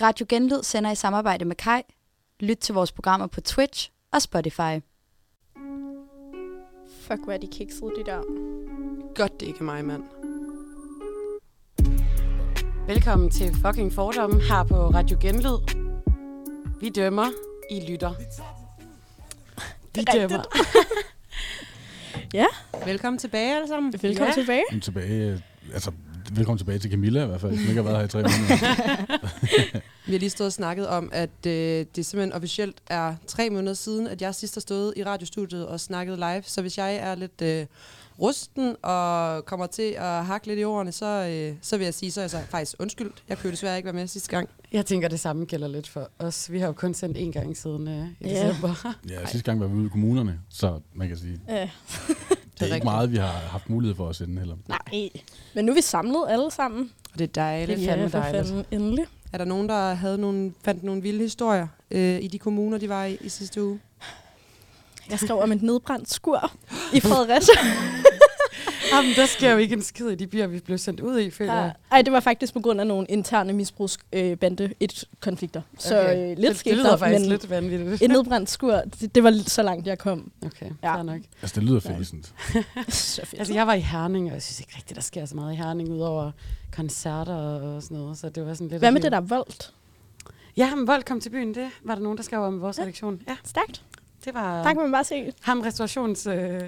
Radio Genlyd sender i samarbejde med Kai. Lyt til vores programmer på Twitch og Spotify. Fuck, hvor er de kiksede, de der. Godt, det ikke er mig, mand. Velkommen til fucking fordomme her på Radio Genlyd. Vi dømmer, I lytter. Vi er dømmer. Velkommen tilbage alle sammen. Velkommen Ja. tilbage. Velkommen tilbage, øh, altså, velkommen tilbage til Camilla i hvert fald, som ikke har været her i tre måneder. Vi har lige stået og snakket om, at øh, det simpelthen officielt er tre måneder siden, at jeg sidst har stået i radiostudiet og snakket live. Så hvis jeg er lidt øh, rusten og kommer til at hakke lidt i ordene, så, øh, så vil jeg sige, så er jeg så faktisk undskyldt. Jeg kunne desværre ikke være med sidste gang. Jeg tænker, det samme gælder lidt for os. Vi har jo kun sendt én gang siden øh, i Ja. december. Ja, sidste gang var vi ude i kommunerne, så man kan sige, Ja. Det er ikke rigtigt. meget, vi har haft mulighed for at sende heller. Nej. Men nu er vi samlet alle sammen. Og det er dejligt. Det er fandme dejligt. fanden endelig. Er der nogen, der havde nogle, fandt nogle vilde historier øh, i de kommuner, de var i, i sidste uge? Jeg skrev om et nedbrændt skur i Fredericia. Jamen, der sker jo ikke en skid i de byer, vi blev sendt ud i, føler jeg. Ej, det var faktisk på grund af nogle interne misbrugsbande øh, bande- et konflikter. Så Okay. øh, lidt det, skete det lyder der, faktisk men lidt vanvittigt. et nedbrændt skur, det, det var så langt, jeg kom. Okay, Ja. nok. Altså, det lyder Nej. fæsent. så fedt. Altså, jeg var i Herning, og jeg synes ikke rigtigt, der sker så meget i Herning, udover koncerter og sådan noget. Så det var sådan lidt... Hvad med det der voldt? Ja, men Vold kom til byen, det var der nogen, der skrev om i vores Ja. redaktion. Ja, Stærkt. det var... Der kan man bare se. Ham, restaurations, øh,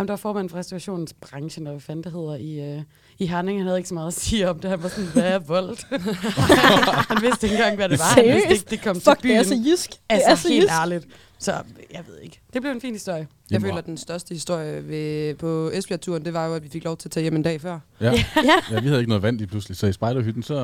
ham der var formand for restaurationsbranchen, og hvad fanden det hedder, i, øh, i Herning, han havde ikke så meget at sige om det. Han var sådan, hvad er vold? han vidste ikke engang, hvad det var. Han vidste Seriøst? ikke, det kom Fuck, til det byen. er så jysk. Det altså, er så helt jysk. ærligt. Så jeg ved ikke. Det blev en fin historie. Jeg føler, at den største historie ved, på Esbjerg-turen, det var jo, at vi fik lov til at tage hjem en dag før. Ja. Ja. ja, vi havde ikke noget vand lige pludselig, så i spejderhytten, så...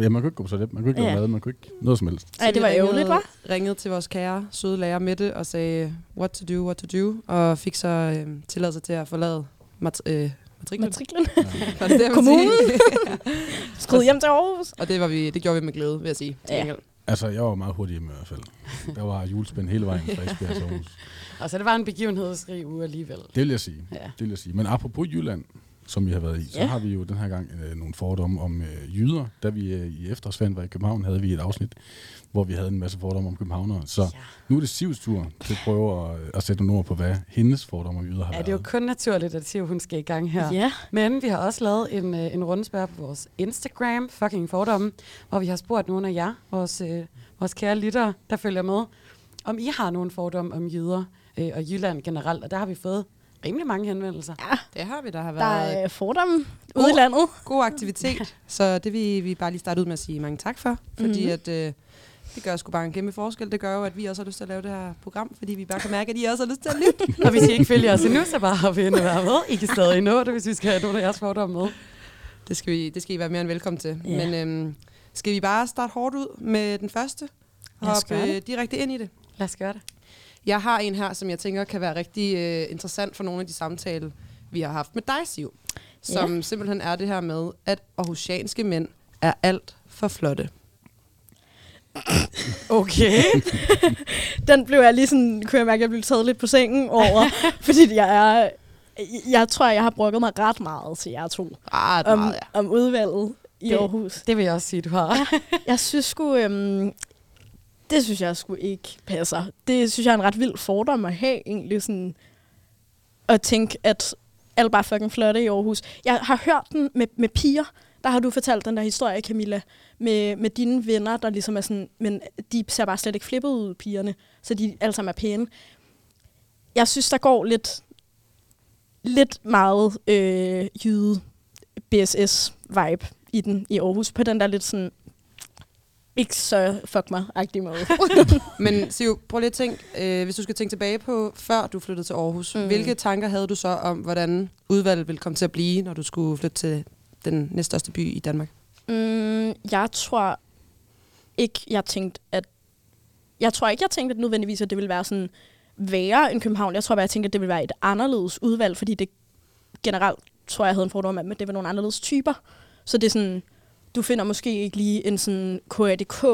Ja, man kunne ikke gå på toilet, man kunne ikke Ja. lave mad, man kunne ikke noget som helst. Ej, det var ærgerligt, var? ringede til vores kære, søde lærer Mette og sagde, what to do, what to do, og fik så øh, tilladelse til at forlade mat- øh, matriklen. Matriklen. Var det Kommunen. Skrid hjem til Aarhus. og det, var vi, det gjorde vi med glæde, vil jeg sige. til Ja. Altså, jeg var meget hurtig hjemme i hvert fald. Der var julespænd hele vejen fra Esbjerg til Aarhus. Og så det var en begivenhedsrig uge alligevel. Det vil jeg sige. Ja. Det vil jeg sige. Men apropos Jylland, som vi har været i, så Ja. har vi jo den her gang øh, nogle fordomme om øh, jyder. Da vi øh, i efterårsferien var i København, havde vi et afsnit, hvor vi havde en masse fordomme om københavnere. Så Ja. nu er det Sivs tur til at prøve at, at sætte nogle ord på, hvad hendes fordomme om jyder har Ja, været. det er jo kun naturligt, at Siv, hun skal i gang her. Ja. Men vi har også lavet en, øh, en rundspørg på vores Instagram, fucking fordomme, hvor vi har spurgt nogle af jer, vores, øh, vores kære lyttere, der følger med, om I har nogle fordomme om jyder øh, og Jylland generelt. Og der har vi fået rimelig mange henvendelser. Det har vi, der har Der været er fordomme ude i landet. god aktivitet. Så det vil vi bare lige starte ud med at sige mange tak for, fordi Mhm. at, øh, det gør sgu bare en kæmpe forskel. Det gør jo, at vi også har lyst til at lave det her program, fordi vi bare kan mærke, at I også har lyst til at lytte. og hvis I ikke følger os endnu, så bare hoppe ind og være med. I kan stadig nå det, hvis vi skal have nogle af jeres fordomme med. Det skal, vi, det skal I være mere end velkommen til. Ja. Men øhm, skal vi bare starte hårdt ud med den første? Hoppe øh, direkte ind i det. Lad os gøre det. Jeg har en her, som jeg tænker kan være rigtig øh, interessant for nogle af de samtaler, vi har haft med dig, Siv. Som simpelthen er det her med, at aarhusianske mænd er alt for flotte. Okay. Den blev jeg lige sådan, kunne jeg mærke, at jeg blev taget lidt på sengen over. fordi jeg er... Jeg tror, jeg har brokket mig ret meget til jer to. Ret Om, meget, ja. om udvalget i Det- Aarhus. Det vil jeg også sige, du har. Jeg synes sgu... Øhm, det synes jeg sgu ikke passer. Det synes jeg er en ret vild fordom at have, egentlig sådan... At tænke, at alle bare fucking flotte i Aarhus. Jeg har hørt den med, med piger. Der har du fortalt den der historie, Camilla, med, med dine venner, der ligesom er sådan... Men de ser bare slet ikke flippet ud, pigerne. Så de alle sammen er pæne. Jeg synes, der går lidt... Lidt meget øh, jyde BSS-vibe i den i Aarhus. På den der lidt sådan ikke så fuck mig-agtig måde. Men Siv, prøv lige at tænke, øh, hvis du skal tænke tilbage på, før du flyttede til Aarhus, Mm. hvilke tanker havde du så om, hvordan udvalget ville komme til at blive, når du skulle flytte til den næststørste by i Danmark? mm, jeg tror ikke, jeg tænkte, at... Jeg tror ikke, jeg tænkte at nødvendigvis, at det ville være sådan værre end København. Jeg tror bare, jeg tænkte, at det ville være et anderledes udvalg, fordi det generelt, tror jeg, jeg havde en fordom om, at det var nogle anderledes typer. Så det er sådan, du finder måske ikke lige en sådan KADK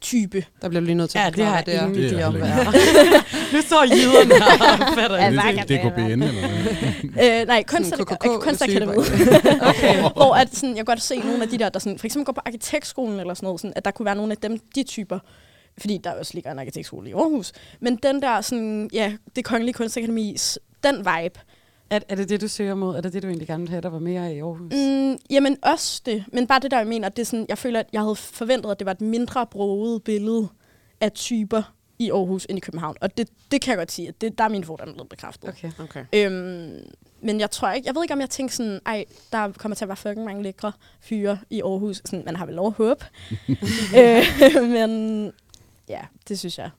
type. Der bliver lige nødt til Ja, at det har jeg er. ingen Det er idé om, jeg hvad er. Nu står jyderne her og Er det, kan det, det DKBN eller hvad? Øh, nej, kunstakademiet. Okay. Hvor at sådan, jeg kan godt se nogle af de der, der sådan, for eksempel går på arkitektskolen eller sådan noget, sådan, at der kunne være nogle af dem, de typer, fordi der også ligger en arkitektskole i Aarhus. Men den der, sådan, ja, det kongelige kunstakademis, den vibe, Er, er det det, du søger mod? Er det det, du egentlig gerne vil have, der var mere i Aarhus? Mm, jamen også det. Men bare det der, jeg mener, det er sådan, jeg føler, at jeg havde forventet, at det var et mindre broget billede af typer i Aarhus end i København. Og det, det kan jeg godt sige, at det, der er min fordom blevet bekræftet. Okay. Okay. Øhm, men jeg tror ikke, jeg ved ikke, om jeg tænker sådan, ej, der kommer til at være fucking mange lækre fyre i Aarhus. Sådan, man har vel lov at håbe. øh, men ja, det synes jeg.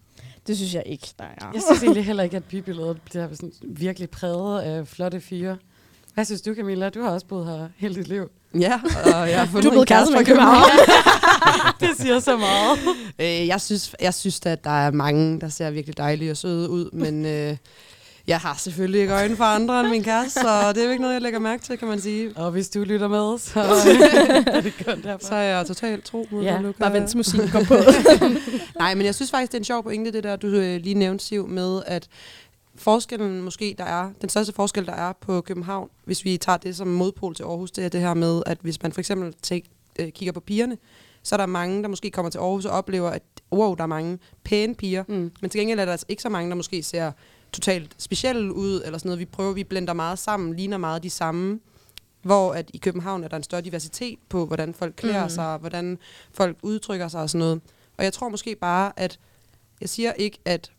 Det synes jeg ikke, der er. Jeg synes egentlig heller ikke, at bybilledet bliver sådan virkelig præget af flotte fyre. Hvad synes du, Camilla? Du har også boet her hele dit liv. Ja, og jeg har fundet Du er blevet kæreste fra København. det siger så meget. Øh, jeg synes, jeg synes at der er mange, der ser virkelig dejlige og søde ud, men øh, jeg har selvfølgelig ikke øjne for andre end min kæreste, så det er jo ikke noget, jeg lægger mærke til, kan man sige. Og hvis du lytter med, så er det kun derfor. Så er jeg totalt tro mod Ja, Luca- Bare vent til musikken går på. Nej, men jeg synes faktisk, det er en sjov pointe, det der, du øh, lige nævnte, Siv, med at forskellen måske, der er, den største forskel, der er på København, hvis vi tager det som modpol til Aarhus, det er det her med, at hvis man for eksempel take, øh, kigger på pigerne, så er der mange, der måske kommer til Aarhus og oplever, at wow, der er mange pæne piger, Mm. men til gengæld er der altså ikke så mange, der måske ser totalt specielle ud, eller sådan noget. Vi prøver, vi blender meget sammen, ligner meget de samme. Hvor at i København er der en større diversitet på, hvordan folk klæder Mm. sig, hvordan folk udtrykker sig og sådan noget. Og jeg tror måske bare, at jeg siger ikke, at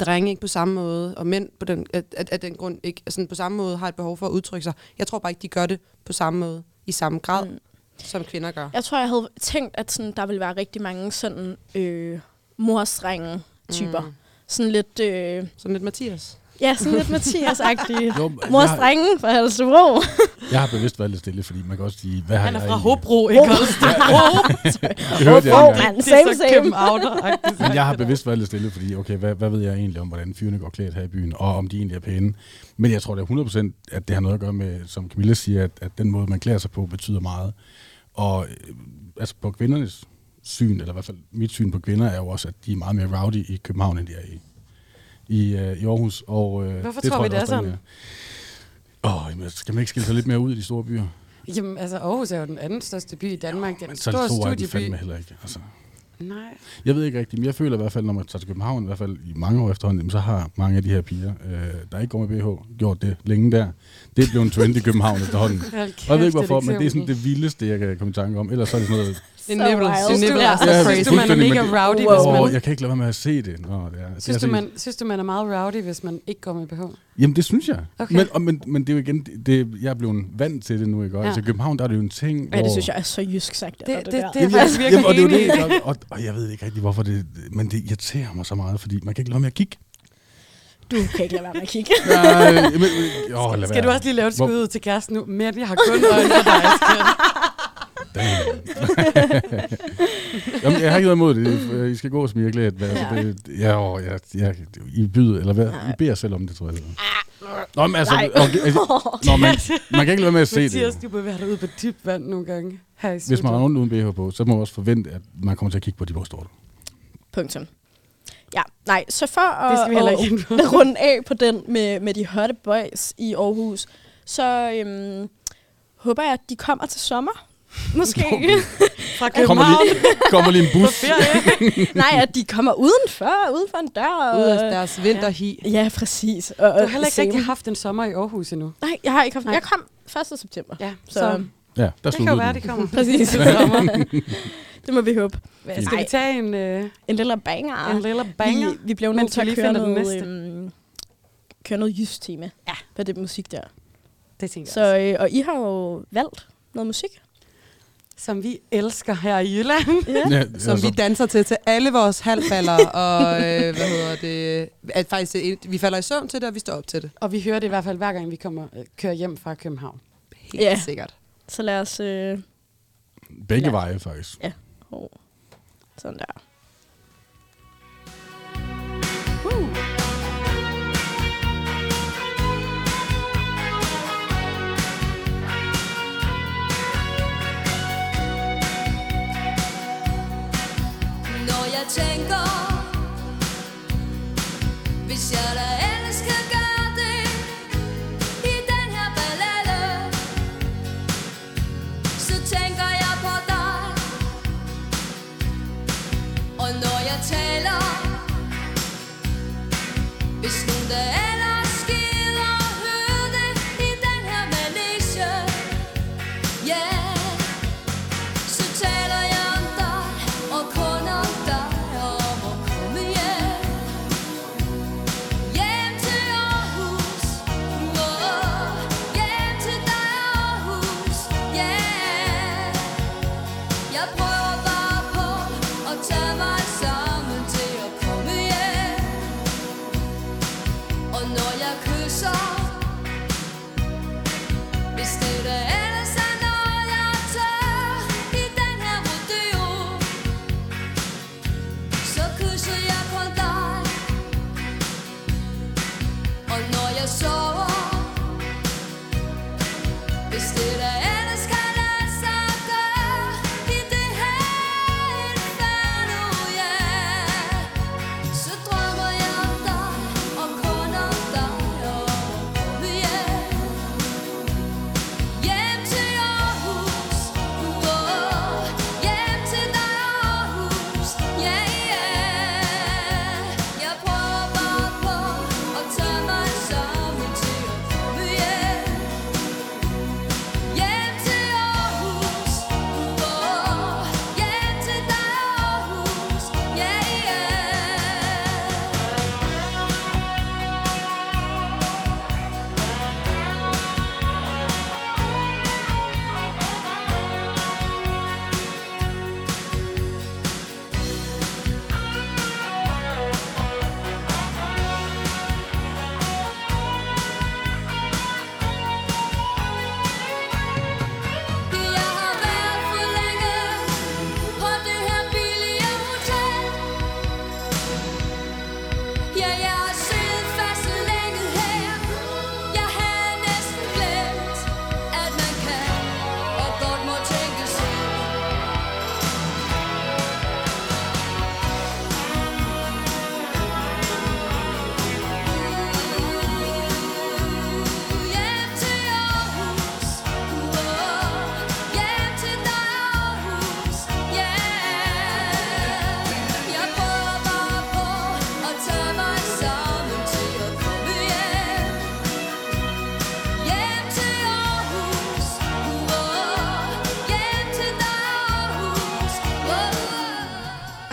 drenge ikke på samme måde, og mænd på den, at, at, at den grund ikke altså på samme måde har et behov for at udtrykke sig. Jeg tror bare ikke, de gør det på samme måde, i samme grad, Mm. som kvinder gør. Jeg tror, jeg havde tænkt, at sådan, der ville være rigtig mange sådan øh, morsdrenge typer. Mm. Sådan lidt, øh, Sådan lidt Mathias. ja, sådan lidt Mathias-agtige. Jo, jeg, har, Morsdrengen fra Halstebro. jeg har bevidst været lidt stille, fordi man kan også sige, hvad har Han er jeg fra Hobro, ikke Holstebro. Hobro, mand. Det Same, same. Men jeg har bevidst været lidt stille, fordi okay, hvad, hvad ved jeg egentlig om, hvordan fyrene går klædt her i byen, og om de egentlig er pæne. Men jeg tror det er 100%, at det har noget at gøre med, som Camilla siger, at, at den måde, man klæder sig på, betyder meget. Og øh, altså på kvindernes syn, eller i hvert fald mit syn på kvinder, er jo også, at de er meget mere rowdy i København, end de er i, i, øh, i Aarhus. Og, øh, Hvorfor tror vi, jeg det er sådan? Åh, jamen, skal man ikke skille sig lidt mere ud i de store byer? Jamen, altså, Aarhus er jo den anden største by i Danmark. Det en Men så stor stor er de studieby. fandme heller ikke. Altså. Nej. Jeg ved ikke rigtigt, men jeg føler i hvert fald, når man tager til København, i hvert fald i mange år efterhånden, så har mange af de her piger, øh, der ikke går med BH, gjort det længe der. Det er blevet en trend i København efterhånden. Hold Og jeg ved ikke kæft, hvorfor, men det er sådan det vildeste, jeg kan komme i tanke om. Ellers så er det sådan noget, Det Så er wild. Det er nipples. altså, Ja, synes du, man er mega det- rowdy, Wow. hvis åh, man... jeg kan ikke lade være med at se det. Nå, det er, det er Synes du, man, synes du, man er meget rowdy, hvis man ikke går med BH? Jamen, det synes jeg. Okay. Men, og, men, men det er jo igen, det, det, jeg er blevet vant til det nu, ikke? Ja. Altså, i København, der er det jo en ting, Ja, det synes jeg er så jysk sagt. Det- det- der. det er Jamen, faktisk jeg- virkelig jamen, og det er jo enig det, og, og, og, jeg ved ikke rigtig, hvorfor det... Men det irriterer mig så meget, fordi man kan ikke lade være med at kigge. Du kan ikke lade være med at kigge. Nej, men, men, åh, lad Skal du også lige lave et Hvor- skud ud til kæresten nu? Mette, jeg har kun øjne for dig. Jamen, jeg har ikke noget imod det. I skal gå som I er klædt. Altså, Ja. det, ja, åh, jeg, jeg, I byder, eller hvad? Nej. I beder selv om det, tror jeg. Nå, men altså, okay, altså Nå, man, man kan ikke lade være med at se det. Mathias, jo. du bevæger dig ud på dybt vand nogle gange. Her i Hvis man har nogen uden BH på, så må man også forvente, at man kommer til at kigge på de bogstår. Punktum. Ja, nej, så for at, at, runde af på den med, med de hotte boys i Aarhus, så øhm, håber jeg, at de kommer til sommer. Måske. Fra Kommer lige, kommer lige en bus. Nej, at de kommer udenfor, uden for en dør. Ud og- af deres vinterhi. Ja, præcis. Og, Du har heller ikke rigtig haft en sommer i Aarhus endnu. Nej, jeg har ikke haft... Nej. Jeg kom 1. september. Ja, Så, så, Ja, der det kan jo være, det kommer. præcis. Det må vi håbe. Skal Nej. vi tage en, øh, En lille banger. en lille banger? Vi, vi blev mens nødt til at lige køre noget, øhm, køre noget jysk tema Ja. på det musik der. Det tænker jeg Så, også. øh, og I har jo valgt noget musik. Som vi elsker her i Jylland. Ja. Ja, Som altså, vi danser til til alle vores halvballer, og øh, hvad hedder det, at faktisk, øh, vi falder i søvn til det, og vi står op til det. Og vi hører det i hvert fald hver gang, vi kommer øh, kører hjem fra København. Helt Ja. sikkert. Så lad os... Øh, begge Ja. veje, faktisk oh, sådan der. Når jeg tænker Hvis jeg der er Hvis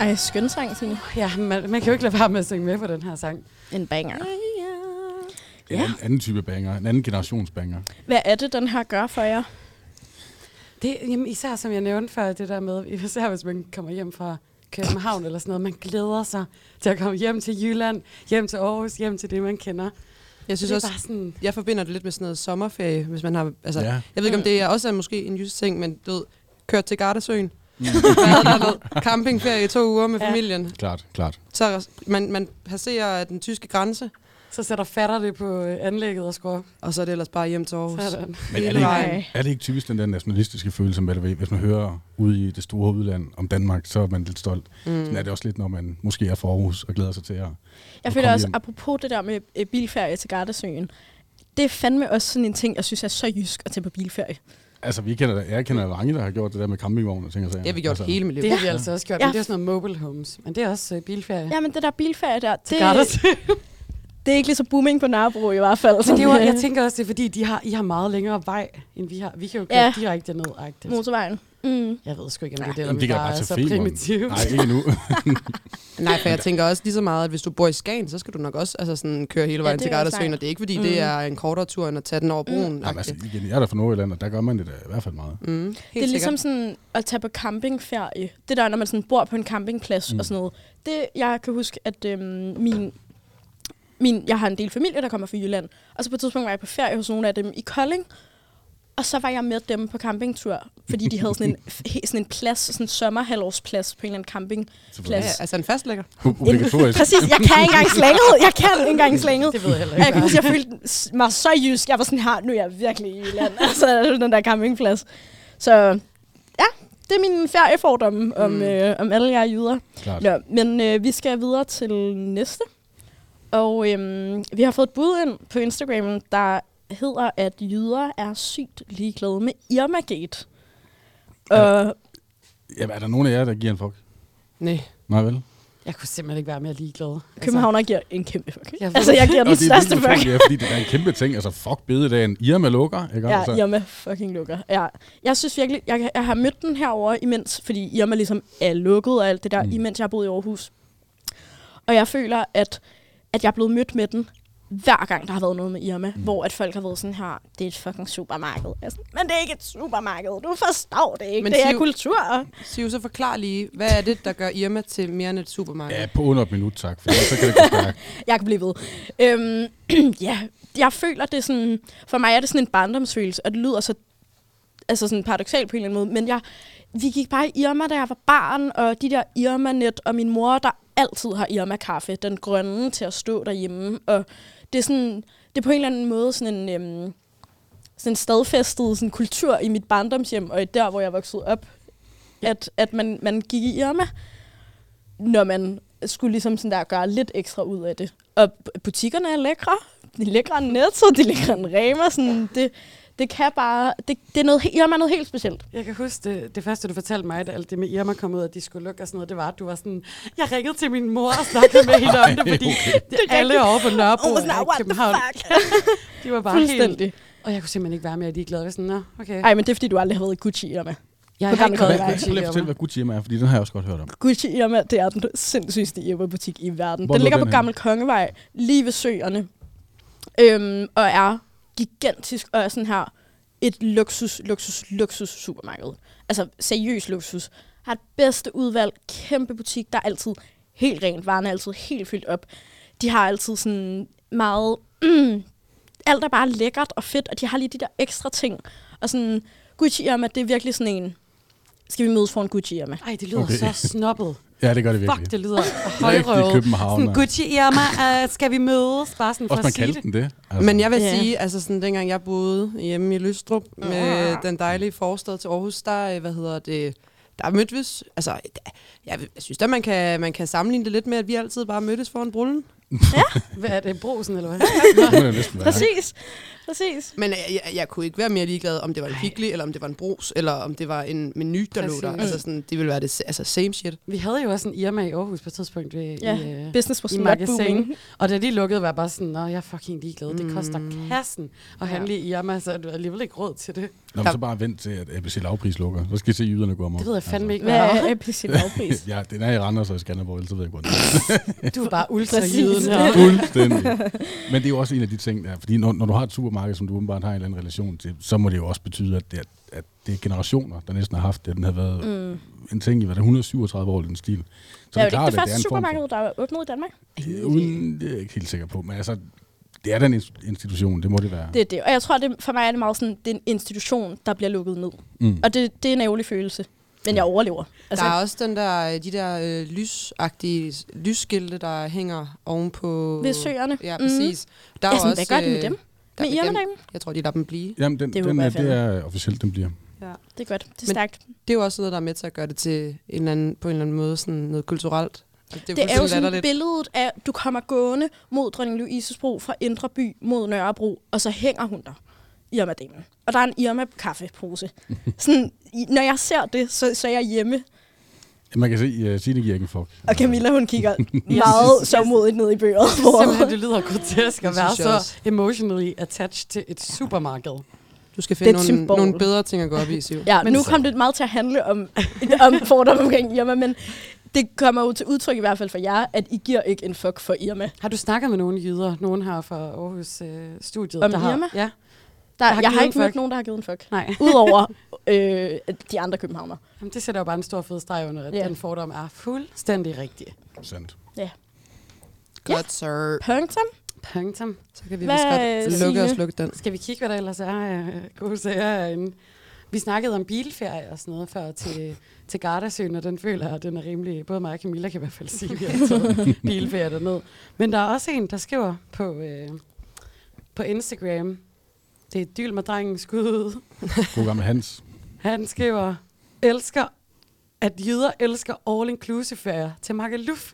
Ej, skøn sang, Signe. Ja, man, man kan jo ikke lade være med at synge med på den her sang. En banger. En anden, anden type banger, en anden generations banger. Hvad er det, den her gør for jer? Det, jamen, især som jeg nævnte før, det der med, især hvis man kommer hjem fra København eller sådan noget, man glæder sig til at komme hjem til Jylland, hjem til Aarhus, hjem til det, man kender. Jeg synes det er også, bare sådan, jeg forbinder det lidt med sådan noget sommerferie, hvis man har, altså, Ja. jeg ved ikke, om det er også er måske en jysk ting, men du ved, kørt til Gardasøen, campingferie i to uger med Ja. familien, Klart, klart. så man, man passerer den tyske grænse, så sætter fatter det på øh, anlægget og skruer. og så er det ellers bare hjem til Aarhus. Sådan. Men er det, ikke, er det ikke typisk den der nationalistiske følelse, ved, hvis man hører ude i det store udland om Danmark, så er man lidt stolt. Mm. Sådan er det også lidt, når man måske er fra Aarhus og glæder sig til at Jeg at føler komme også, hjem. apropos det der med øh, bilferie til Gardasøen, det er fandme også sådan en ting, jeg synes er så jysk at tage på bilferie. Altså, vi kender, jeg kender mange, der har gjort det der med campingvogn og ting og sager. Det har vi gjort altså, hele mit liv. Det har vi altså også gjort, Ja. men det er sådan noget mobile homes. Men det er også øh, bilferie. Ja, men det der bilferie der, Til det, Gardasøen. det er ikke lige så booming på Nørrebro i hvert fald. Men det var, øh, jeg tænker også, det er fordi, de har, I har meget længere vej, end vi har. Vi kan jo køre Ja. direkte ned -agtigt. motorvejen. Mm. Jeg ved sgu ikke, om det er det, om det bare er så primitivt. Nej, ikke nu. Nej, for jeg tænker også lige så meget, at hvis du bor i Skagen, så skal du nok også altså sådan, køre hele vejen det til Gardasøen, og det er ikke fordi, Mm. det er en kortere tur, end at tage den over broen. Jamen, Mm. altså, igen, jeg er der fra Nordjylland, og der gør man det da i hvert fald meget. Mm, helt Det er ligesom sikkert. sådan at tage på campingferie. Det der, når man sådan bor på en campingplads mm. Mm. og sådan noget. Det, jeg kan huske, at øhm, min, min, jeg har en del familie, der kommer fra Jylland. Og så på et tidspunkt var jeg på ferie hos nogle af dem i Kolding. Og så var jeg med dem på campingtur, fordi de havde sådan en, sådan en plads, sådan en sommerhalvårsplads på en eller anden campingplads. Ja, altså en fastlægger. Obligatorisk. Præcis, jeg kan ikke engang slænget. Jeg kan ikke engang slænget. Det ved jeg heller Og jeg ikke. kan huske, jeg følte mig så jysk. Jeg var sådan her, nu er jeg virkelig i Jylland. altså den der campingplads. Så ja, det er min feriefordomme om, Mm. øh, om alle jer jyder. Klart. Nå, men øh, vi skal videre til næste. Og øhm, vi har fået et bud ind på Instagram, der hedder, at jyder er sygt ligeglade med Irma-gate. Og Jamen, er der nogen af jer, der giver en fuck? Nej. Nej, vel? Jeg kunne simpelthen ikke være mere ligeglad. Københavner giver en kæmpe fuck. Jeg Altså, jeg giver den det største fuck. ja, fordi det er en kæmpe ting. Altså, fuck bededagen. Irma lukker, ikke? Ja, altså, Irma fucking lukker. Ja. Jeg synes virkelig, jeg, jeg har mødt den herover imens, fordi Irma ligesom er lukket og alt det der, mm. imens jeg har boet i Aarhus. Og jeg føler, at, at jeg er blevet mødt med den, hver gang der har været noget med Irma, Mm. hvor at folk har været sådan her, det er et fucking supermarked. Er sådan, Men det er ikke et supermarked, du forstår det ikke, Men det er Siv- kultur. Siv, så forklar lige, hvad er det, der gør Irma til mere end et supermarked? Ja, på under et minut, tak. For så kan det stærkt. Jeg kan blive ved. Øhm, ja, jeg føler, det er sådan... For mig er det sådan en barndomsfølelse, og det lyder så altså sådan paradoxalt på en eller anden måde, men jeg, vi gik bare i Irma, da jeg var barn, og de der Irma-net, og min mor, der altid har Irma-kaffe, den grønne til at stå derhjemme, og det er sådan, det er på en eller anden måde sådan en, øhm, sådan en stadfæstet sådan kultur i mit barndomshjem, og i der, hvor jeg voksede op, at, at man, man gik i Irma, når man skulle ligesom sådan der gøre lidt ekstra ud af det. Og butikkerne er lækre. De er lækre end Netto, de er lækre end Rema. Sådan, det, det kan bare... Det, det er noget, Irma er noget helt specielt. Jeg kan huske, det, det første, du fortalte mig, da alt det med Irma kom ud, at de skulle lukke og sådan noget, det var, at du var sådan, jeg ringede til min mor og snakkede med hende om det, fordi det, alle over på Nørrebro Oh, er i what the København. fuck? De var bare helt... Og jeg kunne simpelthen ikke være mere ligeglad. Jeg var sådan, nå, okay. Ej, men det er, fordi du aldrig har været i Gucci Irma. jeg har ikke været. Gucci Prøv lige at fortælle, Irma. hvad Gucci Irma er, fordi den har jeg også godt hørt om. Gucci Irma, det er den sindssygste Irma-butik i verden. Hvor den ligger den på? Gammel Kongevej, lige ved søerne. Øhm, og er gigantisk, og er sådan her et luksus, luksus, luksus supermarked. Altså seriøs luksus. Har et bedste udvalg, kæmpe butik, der er altid helt rent, varerne er altid helt fyldt op. De har altid sådan meget... Mm, alt er bare lækkert og fedt, og de har lige de der ekstra ting. Og sådan, Gucci Irma, det er virkelig sådan en... Skal vi mødes for en Gucci Irma? Ej, det lyder Okay. så snobbet. Ja, det gør det virkelig. Fuck, det lyder højrøvet. Københavner. Sådan, Gucci Irma, uh, skal vi mødes? Bare sådan for Også man at kaldte det. den det. Altså, Men jeg vil Ja. sige, altså sådan, dengang jeg boede hjemme i Lystrup med den dejlige forstad til Aarhus, der, øh, hvad hedder det, der mødte vi, altså, jeg, jeg synes da, man kan, man kan sammenligne det lidt med, at vi altid bare mødtes foran brullen. Hvad er det, brosen eller hvad? Præcis. Præcis. Men jeg, jeg, jeg kunne ikke være mere ligeglad, om det var en hyggelig, eller om det var en brus, eller om det var en menu, der lå der. Altså sådan, det ville være det, altså same shit. Vi havde jo også en Irma i Aarhus på et tidspunkt. Ved, Ja, i, øh, Business was i magasin. Og da de lukkede, var jeg bare sådan, Nå, jeg er fucking ligeglad. Det Mm. koster kassen at handle i Irma, så du har alligevel ikke råd til det. Nå, men så bare vent til, at ABC lavpris lukker. Så skal I se jyderne gå amok. Det ved jeg fandme ikke, Hvad er er. APC lavpris? ja, den er i Randers og i Skanderborg, så ved jeg godt. det er. Du er bare ultra Præcis. jyden her. Fuldstændig. Men det er jo også en af de ting, der, fordi når, når du har et supermarked, som du åbenbart har en eller anden relation til, så må det jo også betyde, at det er, at det er generationer, der næsten har haft det. Den har været Mm. en ting i hvad, det er 137 år, den stil. Så Det er jo ikke det at første for- supermarked, der er åbnet i Danmark. Øh, Uden, det er jeg ikke helt sikker på, men altså, det er da en ins- institution, det må det være. Det er det. Og jeg tror, det, for mig er det meget sådan, det er en institution, der bliver lukket ned. Mm. Og det, det er en ærgerlig følelse. Men jeg overlever. Altså, der er også den der, de der øh, lysagtige lysskilte, der hænger ovenpå... ved søerne. Ja, Mhm. præcis. Der Ja, sådan, også, hvad gør de med øh, dem? Der, dem, Irma-damen? jeg tror, de lader dem blive. Jamen, den, Det den, er, det er officielt, den bliver. Ja. Det er godt. Det er Men- stærkt. Det er jo også noget, der er med til at gøre det til en eller anden, på en eller anden måde sådan noget kulturelt. Altså, Det er jo sådan latterligt. billedet af, at du kommer gående mod Dronning Louises Bro fra Indre By mod Nørrebro, og så hænger hun der. Irma-damen. Og der er en Irma-kaffepose. sådan, når jeg ser det, så, så er jeg hjemme. Man kan se, uh, Signe giver ikke en fuck. Og Camilla, hun kigger meget sørgmodigt ned i bøger. Hvor, Simpelthen, det lyder grotesk at være så emotionally attached til et supermarked. Du skal finde nogle, symbol. nogle bedre ting at gå op i, Siv. ja, Men nu kom det meget til at handle om, om fordomme omkring Irma, men det kommer jo til udtryk i hvert fald for jer, at I giver ikke en fuck for Irma. Har du snakket med nogle jyder, nogen her fra Aarhus øh, studiet? Om der har, Irma? Ja, Der, har jeg har ikke mødt nogen, der har givet en fuck. nej. Udover øh, de andre københavner. Jamen, det sætter jo bare en stor fed streg under, at Ja. den fordom er fuldstændig rigtig. Sandt. Godt, sir. Punktum. Punktum. Så kan vi Hvad, vist godt lukke og slukke den. Skal vi kigge, hvad der ellers er øh, gode sager herinde? Vi snakkede om bilferie og sådan noget før til, til Gardasøen, og den føler jeg, at den er rimelig... Både mig og Camilla kan i hvert fald sige, at vi har taget bilferie derned. Men der er også en, der skriver på, øh, på Instagram, det er Dyl med drengen skud ud. God gammel Hans. Han skriver, elsker at jøder elsker all-inclusive ferier til Magaluf.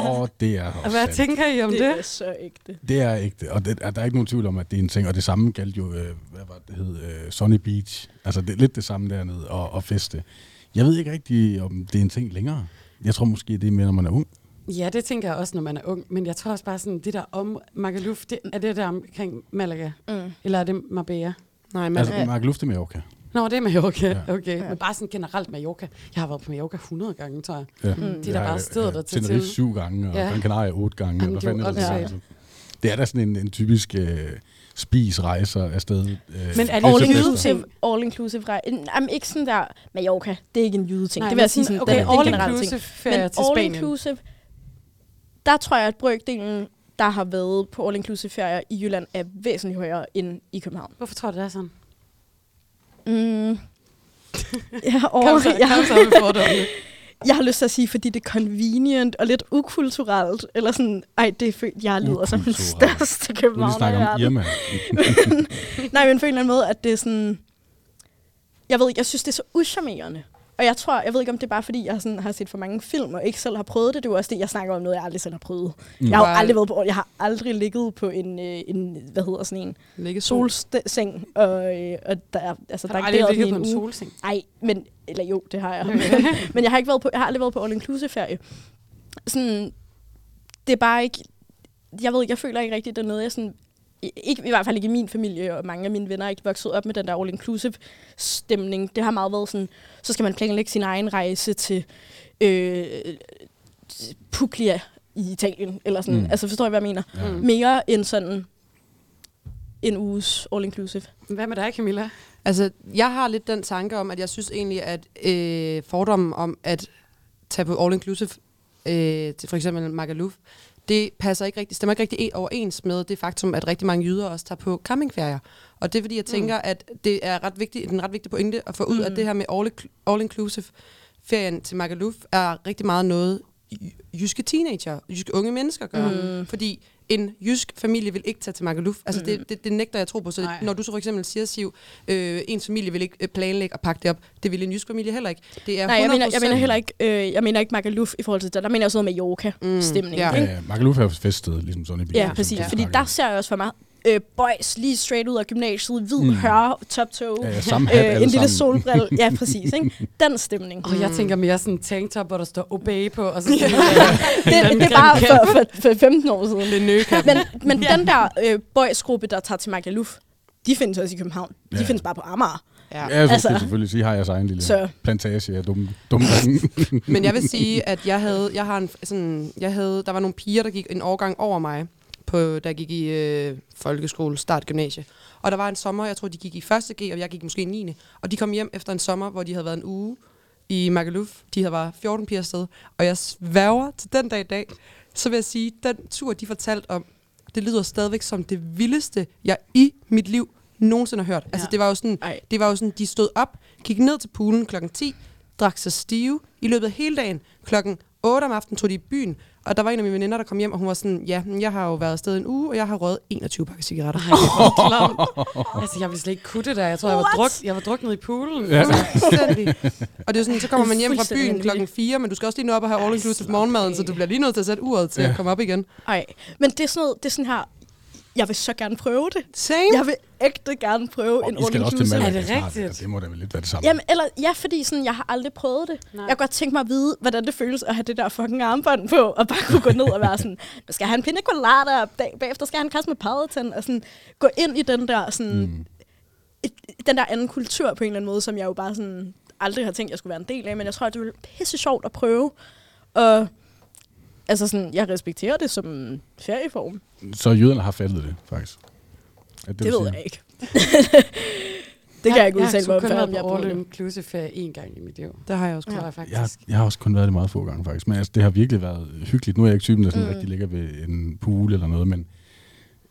Og det er Og også hvad sandt. tænker I om det, det? er så ægte. Det er ikke det, og det, er, der er ikke nogen tvivl om, at det er en ting, og det samme galt jo, øh, hvad var det hed, øh, Sunny Beach. Altså det er lidt det samme dernede, og, og feste. Jeg ved ikke rigtig, om det er en ting længere. Jeg tror måske, det er mere, når man er ung. Ja, det tænker jeg også, når man er ung. Men jeg tror også bare sådan, det der om Magaluf, det, er det der omkring Malaga? Mm. Eller er det Marbella? Nej, men Altså, Ja. Mark Luft er Mallorca. Nå, det er Mallorca. Ja. Okay, Ja. men bare sådan generelt Mallorca. Jeg har været på Mallorca 100 gange, tror jeg. Ja. Mm. Det er da bare stedet at tage Tenerife til. syv gange, og Ja. Gran Canaria otte gange. Jamen, Eller det er hvad er det? åndssvagt. Altså, Det er da sådan en, en typisk øh, spis-rejser afsted. Øh, Men er det til All inclusive, all inclusive rej. Jamen ikke sådan der, Mallorca, det er ikke en jydeting. Nej, det vil jeg men sige sådan, okay, det, det er en all ting. inclusive ferie Men til all Spanien. inclusive, der tror jeg, at brøkdelen, der har været på all inclusive ferier i Jylland, er væsentligt højere end i København. Hvorfor tror du, det er sådan? Mm. Ja, og Kom så, jeg, kom så med fordommene. jeg har lyst til at sige, fordi det er convenient og lidt ukulturelt. Eller sådan, ej, det er følt, jeg lyder som den største Du københavner snakke i om. Irma. Nej, men på en eller anden måde, at det er sådan... Jeg ved ikke, jeg synes, det er så uschammerende. Og jeg tror, jeg ved ikke, om det er bare fordi, jeg sådan, har set for mange film, og ikke selv har prøvet det. Det er jo også det, jeg snakker om noget, jeg aldrig selv har prøvet. Mm. Jeg har jo aldrig været på, jeg har aldrig ligget på en, øh, en hvad hedder sådan en, ligge sol. solseng, og, øh, og der, altså, Har der du er aldrig ligget på en uge. solseng? Nej, men, eller jo, det har jeg. men jeg har, ikke været på, jeg har aldrig været på all-inclusive ferie. Sådan, det er bare ikke, jeg ved ikke, jeg føler ikke rigtigt, det er noget, jeg sådan, ikke, i hvert fald ikke i min familie, og mange af mine venner er ikke vokset op med den der all-inclusive stemning. Det har meget været sådan, så skal man planlægge sin egen rejse til øh, Puglia i Italien, eller sådan. Mm. Altså, forstår I, hvad jeg mener? Ja. Mm. Mere end sådan en uges all-inclusive. Hvad med dig, Camilla? Altså, jeg har lidt den tanke om, at jeg synes egentlig, at øh, fordommen om at tage på all-inclusive øh, til for eksempel Magaluf, det passer ikke rigtig, stemmer ikke rigtig overens med det faktum, at rigtig mange jyder også tager på campingferier. Og det er fordi, jeg tænker, mm. at det er ret vigtigt, en ret vigtig pointe at få ud, mm. at det her med all- all-inclusive ferien til Magaluf er rigtig meget noget, jyske teenager, jyske unge mennesker gør. Mm. Fordi en jysk familie vil ikke tage til Magaluf. Altså mm. det, det, det nægter jeg tro på. Så Nej. når du så for eksempel siger, Siv, øh, ens familie vil ikke øh, planlægge og pakke det op, det vil en jysk familie heller ikke. Det er Nej, jeg mener, jeg 100% mener heller ikke, øh, jeg mener ikke Magaluf i forhold til det. Der mener jeg også noget med Mallorca-stemning. Mm, ja. ikke? Ja, Magaluf er jo feststed, ligesom sådan i Ja, præcis. Ja. Fordi der ser jeg også for mig øh, boys lige straight ud af gymnasiet, hvid Mm. mm. hør, top toe, Ja, ja, hat øh, en lille solbrille. Ja, præcis. Ikke? Den stemning. Og jeg tænker mere sådan en tanktop, hvor der står obey på, og så sådan det, det er bare for, for, for 15 år siden. Det er nøkap. Men, men den der øh, boys-gruppe, der tager til Magaluf, de findes også i København. De Ja. findes bare på Amager. Ja. Ja, jeg Altså- altså, selvfølgelig sige, har jeg egen lille Så. plantage af dumme, dumme. Men jeg vil sige, at jeg havde, jeg har en, sådan, jeg havde, der var nogle piger, der gik en årgang over mig, på, jeg gik i øh, folkeskole, start gymnasie. Og der var en sommer, jeg tror, de gik i 1. G, og jeg gik måske i 9. Og de kom hjem efter en sommer, hvor de havde været en uge i Magaluf. De havde været 14 piger afsted. Og jeg sværger til den dag i dag, så vil jeg sige, den tur, de fortalte om, det lyder stadigvæk som det vildeste, jeg i mit liv nogensinde har hørt. Altså, Ja. det var jo sådan, Ej. det var jo sådan, de stod op, gik ned til poolen klokken 10, drak sig stive. I løbet af hele dagen, klokken 8 om aftenen, tog de i byen. Og der var en af mine veninder, der kom hjem, og hun var sådan, ja, jeg har jo været afsted en uge, og jeg har røget 21 pakker cigaretter. Ej. Altså, jeg ville slet ikke kunne det der. Jeg tror, jeg var, What? druk, jeg var druknet i poolen. Ja. Fuldstændig. Og det er sådan, så kommer man hjem fra byen klokken 4, men du skal også lige nå op og have all inclusive morgenmaden, så du bliver lige nødt til at sætte uret til Ja. at komme op igen. Ej, men det er sådan noget, det er sådan her, jeg vil så gerne prøve det. Same. Jeg vil ægte gerne prøve en I skal da også til all-inclusive. Er det rigtigt? altså, Det må da vel lidt være det samme. Jamen, eller, ja, fordi sådan, jeg har aldrig prøvet det. Nej. Jeg kunne godt tænke mig at vide, hvordan det føles at have det der fucking armbånd på, og bare kunne gå ned og være sådan, nu skal jeg have en pina colada, og bag, bagefter skal jeg have en kasse med Peloton, og sådan, gå ind i den der, sådan, Mm. et, den der anden kultur på en eller anden måde, som jeg jo bare sådan, aldrig har tænkt, jeg skulle være en del af, men jeg tror, det ville pisse sjovt at prøve. Og altså sådan, jeg respekterer det som ferieform. Så jøderne har fattet det, faktisk. Er Det, du ved jeg ikke. det kan jeg ikke udtale mig om, Jeg har jeg kun prøver været på det. all-inclusive ferie én gang i mit liv. Det har jeg også. Tror Ja. jeg faktisk. Jeg har, jeg har også kun været det meget få gange, faktisk. Men altså, det har virkelig været hyggeligt. Nu er jeg ikke typen, der sådan Mm. rigtig ligger ved en pool eller noget, men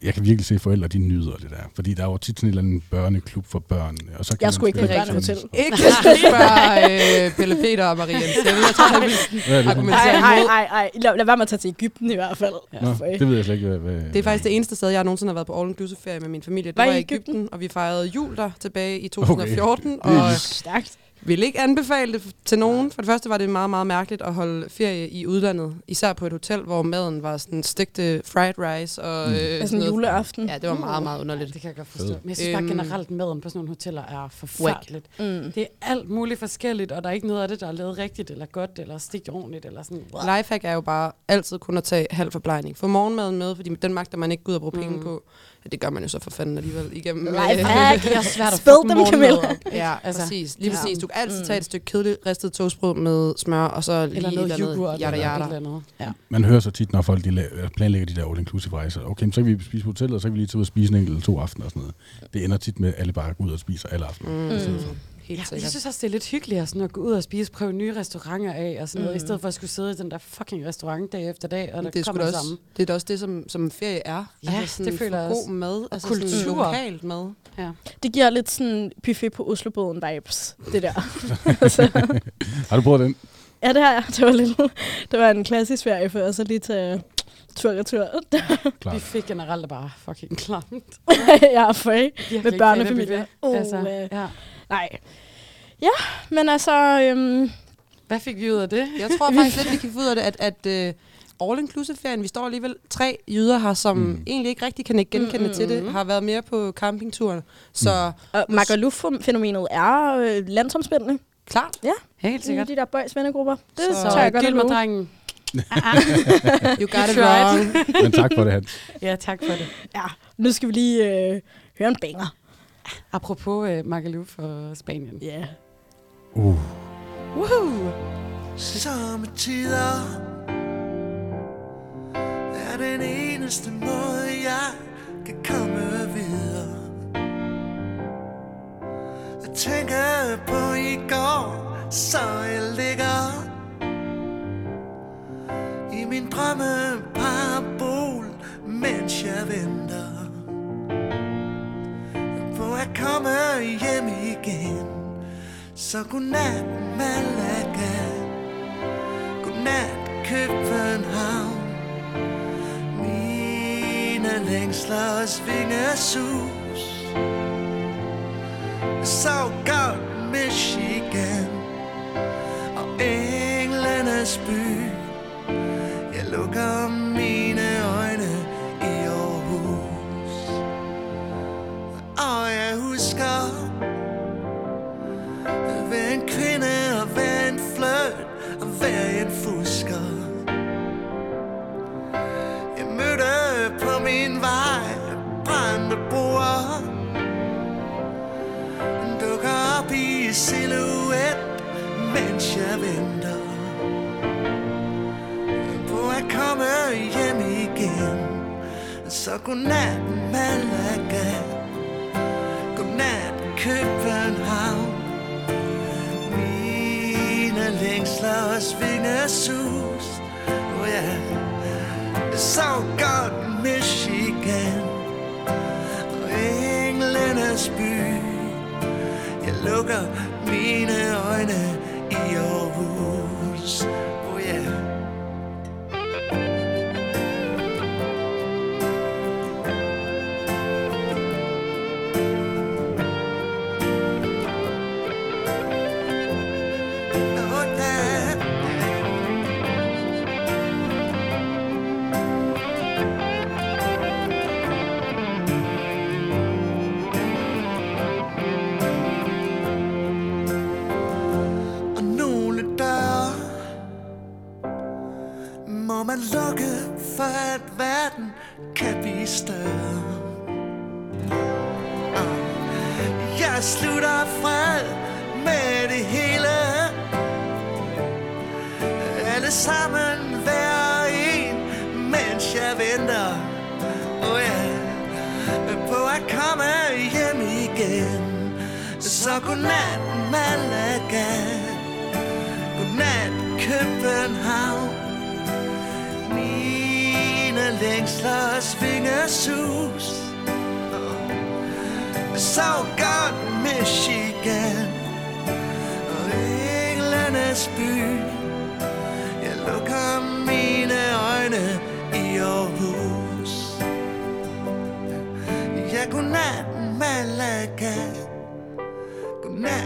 jeg kan virkelig se, forældre de nyder det der. Fordi der er jo tit sådan en eller anden børneklub for børn. Og så kan Jeg skulle ikke på børnehotel. tennis. Ikke spørge øh, Pelle Peter og Marie Jens. Jeg, tror, han vil Hvad er det? argumentere Ej, ej, imod. ej, ej. Lad, lad være med at tage til Ægypten i hvert fald. Nå, Føj. det ved jeg slet ikke, hvad... hvad Det er faktisk det eneste sted, jeg nogensinde har været på all-inclusive ferie med min familie. Det Var var, I? Egypten, og vi fejrede jul der tilbage i 2014. Okay. Og Stærkt. Vil ikke anbefale det til nogen. For det første var det meget, meget mærkeligt at holde ferie i udlandet. Især på et hotel, hvor maden var sådan stegte fried rice og Mm. øh, Altså sådan en juleaften. Ja, det var meget, meget underligt. Det kan jeg godt forstå. Men jeg synes bare Øhm. generelt, maden på sådan nogle hoteller er forfærdeligt. Mm. Det er alt muligt forskelligt, og der er ikke noget af det, der er lavet rigtigt, eller godt, eller stigt ordentligt, eller sådan. Lifehack er jo bare altid kun at tage halv forplejning. Få morgenmaden med, fordi den magter man ikke ud og bruge penge Mm. på. Ja, det gør man jo så for fanden alligevel igennem. Lifehack. Det er svært at Spil dem, Camilla. Ja, Altså, præcis. Lige præcis. Du kan altid Mm. tage et stykke kedeligt ristet toastbrød med smør, og så lige Eller et noget eller andet yoghurt, yada eller yada. eller andet. Ja. Man hører så tit, når folk de la- planlægger de der all-inclusive rejser. Okay, men så kan vi spise på hotellet, og så kan vi lige tage ud og spise en enkelt eller to aftener og sådan noget. Det ender tit med, at alle bare går ud og spiser alle aftener. Mm. Helt Ja, jeg sikkert. synes også, det er lidt hyggeligere sådan at gå ud og spise, prøve nye restauranter af og sådan noget, Mm. i stedet for at skulle sidde i den der fucking restaurant dag efter dag, og der det er, kommer det også, samme. det er da også det, som, som ferie er. Ja, altså det føler jeg god også. mad. Altså kultur. Sådan lokalt mad. Det giver lidt sådan buffet på Oslobåden vibes, det der. så, Har du prøvet den? ja, det har jeg. Det var, lidt, det var en klassisk ferie for os, og lige til tur-retur. Klart. Vi fik generelt er bare fucking klamt. jeg er for ikke. Med børnefamilier. af Oh, altså, ja. Nej. Ja, men altså... Øhm, Hvad fik vi ud af det? Jeg tror faktisk lidt, vi kan få ud af det, at, at uh, all-inclusive-ferien, vi står alligevel tre jyder her, som Mm. mm. egentlig ikke rigtig kan ikke genkende Mm, mm, til det, mm. har været mere på campingturen. Så og Magaluf-fænomenet er øh, landsomspændende. klart, Helt Sikkert. De der boys vennegrupper. Det Så tør jeg godt at drengen. you got it wrong. Men tak for det, Hans. Ja, tak for det. Ja, nu skal vi lige øh, høre en banger. Apropos uh, Magaluf og Spanien. Ja. Yeah. Uh. Woohoo! Sommetider er den eneste måde, jeg kan komme videre. Jeg tænker på i går, så jeg ligger i min drømme parabol, mens jeg venter at komme hjem igen. Så godnat, Malaga. Godnat, København. Mine længsler og svingesus Så godt Michigan og englenes by. Jeg lukker min vej brændte broer. Dukker op i silhuet, mens jeg venter. På at komme hjem igen. Så godnat Malaga. Godnat København. Mine længsler og svingesus. Oh yeah ja Så godt Michigan Og englenes by Jeg lukker mine øjne i Aarhus.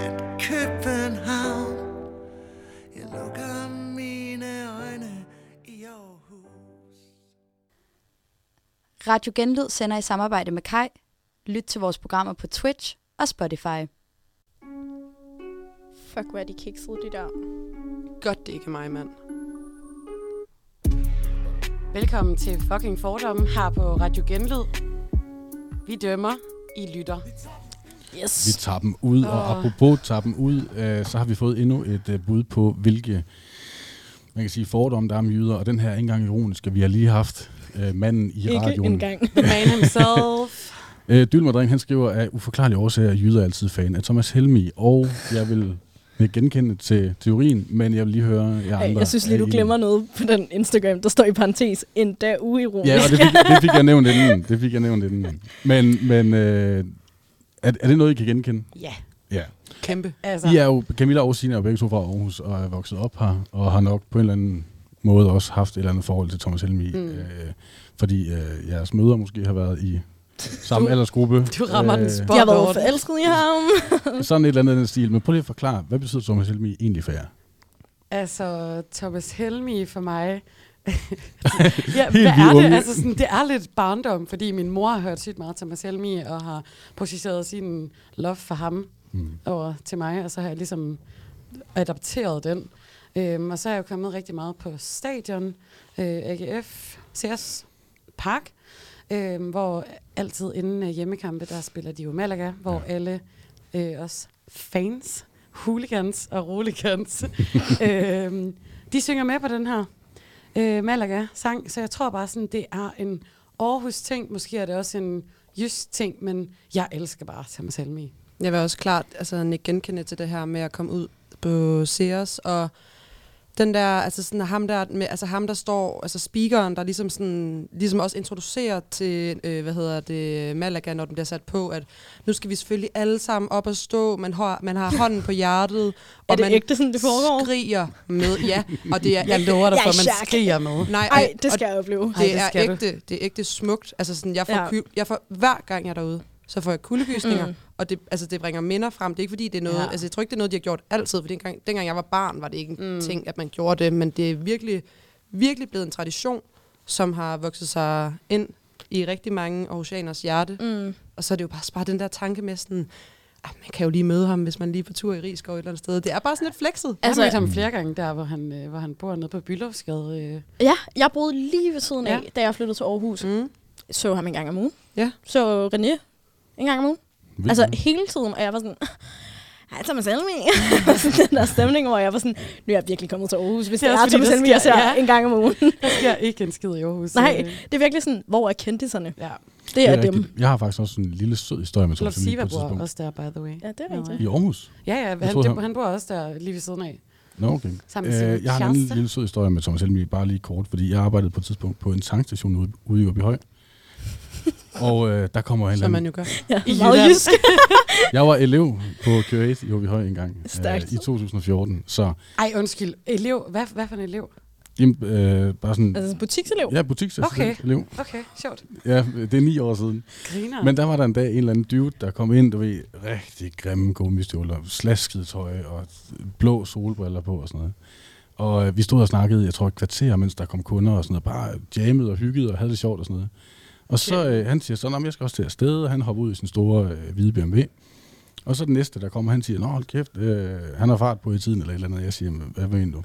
at København Jeg lukker mine øjne i Aarhus Radio Genlyd sender i samarbejde med Kai. Lyt til vores programmer på Twitch og Spotify. Fuck, hvor er de kiksede, de der. Godt, det ikke er mig, mand. Velkommen til fucking fordomme her på Radio Genlyd. Vi dømmer, I lytter. Yes. Vi tager dem ud, og Åh. apropos tager dem ud, øh, så har vi fået endnu et øh, bud på, hvilke man kan sige, fordomme der er om jyder, og den her er ikke engang ironisk, at vi har lige haft øh, manden i Ikke radioen. engang. The man himself. Øh, Dylmerdring, han skriver, at uforklarlige årsager er jyder altid fan af Thomas Helmi, og jeg vil ikke genkende til teorien, men jeg vil lige høre jer andre. jeg synes lige, du glemmer noget på den Instagram, der står i parentes. Endda uironisk. Ja, og det fik, det fik jeg nævnt inden. Det fik jeg nævnt inden. Men, men øh, er, er det noget, I kan genkende? Ja, Ja. Kæmpe. altså. I er jo, Camilla og Signe er jo begge to fra Aarhus og er vokset op her, og har nok på en eller anden måde også haft et eller andet forhold til Thomas Helmi, Mm. øh, fordi øh, jeres mødre måske har været i samme Du- aldersgruppe. Du rammer den spot Jeg har været forelsket i ham. Sådan et eller andet stil. Men prøv lige at forklare, hvad betyder Thomas Helmi egentlig for jer? Altså, Thomas Helmi for mig... ja, hvad er det? unge. Altså, sådan, det er lidt barndom, fordi min mor har hørt sygt meget Thomas Helmi, og har projiceret sin love for ham Mm. over til mig, og så har jeg ligesom adapteret den. Øhm, og så er jeg jo kommet rigtig meget på stadion, øh, AGF, CS Park, øh, hvor altid inden øh, hjemmekampe, der spiller de jo Malaga, hvor alle øh, os fans, hooligans og roligans, øh, de synger med på den her øh, Malaga-sang, så jeg tror bare sådan, det er en Aarhus-ting, måske er det også en jysk ting, men jeg elsker bare Sam Salmi. Jeg vil også klart altså, ikke genkende til det her med at komme ud på Sears, og den der, altså sådan ham der, med, altså ham der står, altså speakeren, der ligesom sådan, ligesom også introducerer til, øh, hvad hedder det, Malaga, når den bliver sat på, at nu skal vi selvfølgelig alle sammen op og stå, man har, man har hånden på hjertet, Er og det man ægte, sådan det foregår? skriger med, ja, og det er Jeg lover dig for, er man skriger med. nej, Ej, det skal jeg opleve. Ej, det, det er skal du. ægte, det er ægte smukt. Altså sådan, jeg får, Ja. ja. jeg får hver gang jeg er derude, så får jeg kuldegysninger, Mm. og det, altså, det bringer minder frem. Det er ikke fordi, det er noget, Ja. altså jeg tror ikke, det er noget, de har gjort altid, for dengang, dengang jeg var barn, var det ikke en Mm. ting, at man gjorde det, men det er virkelig, virkelig blevet en tradition, som har vokset sig ind i rigtig mange Aarhusianers hjerte. Mm. Og så er det jo bare, bare den der tanke med sådan, ah, man kan jo lige møde ham, hvis man lige er på tur i Rigskov et eller andet sted. Det er bare sådan lidt flexet. Jeg har Altså- mødt ham flere gange der, hvor han, øh, hvor han bor nede på Byllovsgade. Øh. Ja, jeg boede lige ved siden af, Ja. da jeg flyttede til Aarhus. Mm. Så ham en gang om ugen. Ja. Så René en gang om ugen. Vildt Altså hele tiden, og jeg var sådan, hej Thomas Helmi. Sådan den der stemning, hvor jeg var sådan, nu er jeg virkelig kommet til Aarhus, hvis Det det er er, Thomas Helmi, der jeg ser ja. en gang om ugen. Der sker ikke en skid i Aarhus. Nej, Øh, det er virkelig sådan, hvor er kendtiserne? ja. Det er dem. rigtigt. Jeg har faktisk også en lille sød historie med Thomas Helmi på et bor tidspunkt. også der, by the way. Ja, det er rigtigt. I Aarhus? Ja, ja, han, troede, det, han- han bor også der lige ved siden af. Nå, okay. Sammen med Øh, jeg har en lille sød historie med Thomas Helmi, bare lige kort, fordi jeg arbejdede på et tidspunkt på en tankstation ude, ude i Åbyhøj. Og øh, der kommer en eller Som man jo gør. Ja, I meget jysk. Jeg var elev på Q8 i Åbyhøj engang, Stærkt. i 2014. Så Ej, undskyld. Elev. Hvad, hvad for en elev? jamen, øh, bare sådan... Altså butikselev. Ja, butiksassistent Okay. elev. Okay, sjovt. Ja, det er ni år siden. Griner. Men der var der en dag en eller anden dude, der kom ind, du ved, rigtig grimme gummistøvler, slasket tøj og blå solbriller på og sådan noget. Og øh, vi stod og snakkede, jeg tror et kvarter, mens der kom kunder og sådan noget, bare jammede og hyggede og havde det sjovt og sådan noget. Og så øh, han siger så, "Nå, men jeg skal også til afsted, og han hopper ud i sin store øh, hvide BMW. Og så den næste, der kommer, han siger, nå hold kæft, øh, han har fart på i tiden eller et eller andet. Jeg siger, "Men hvad mener du?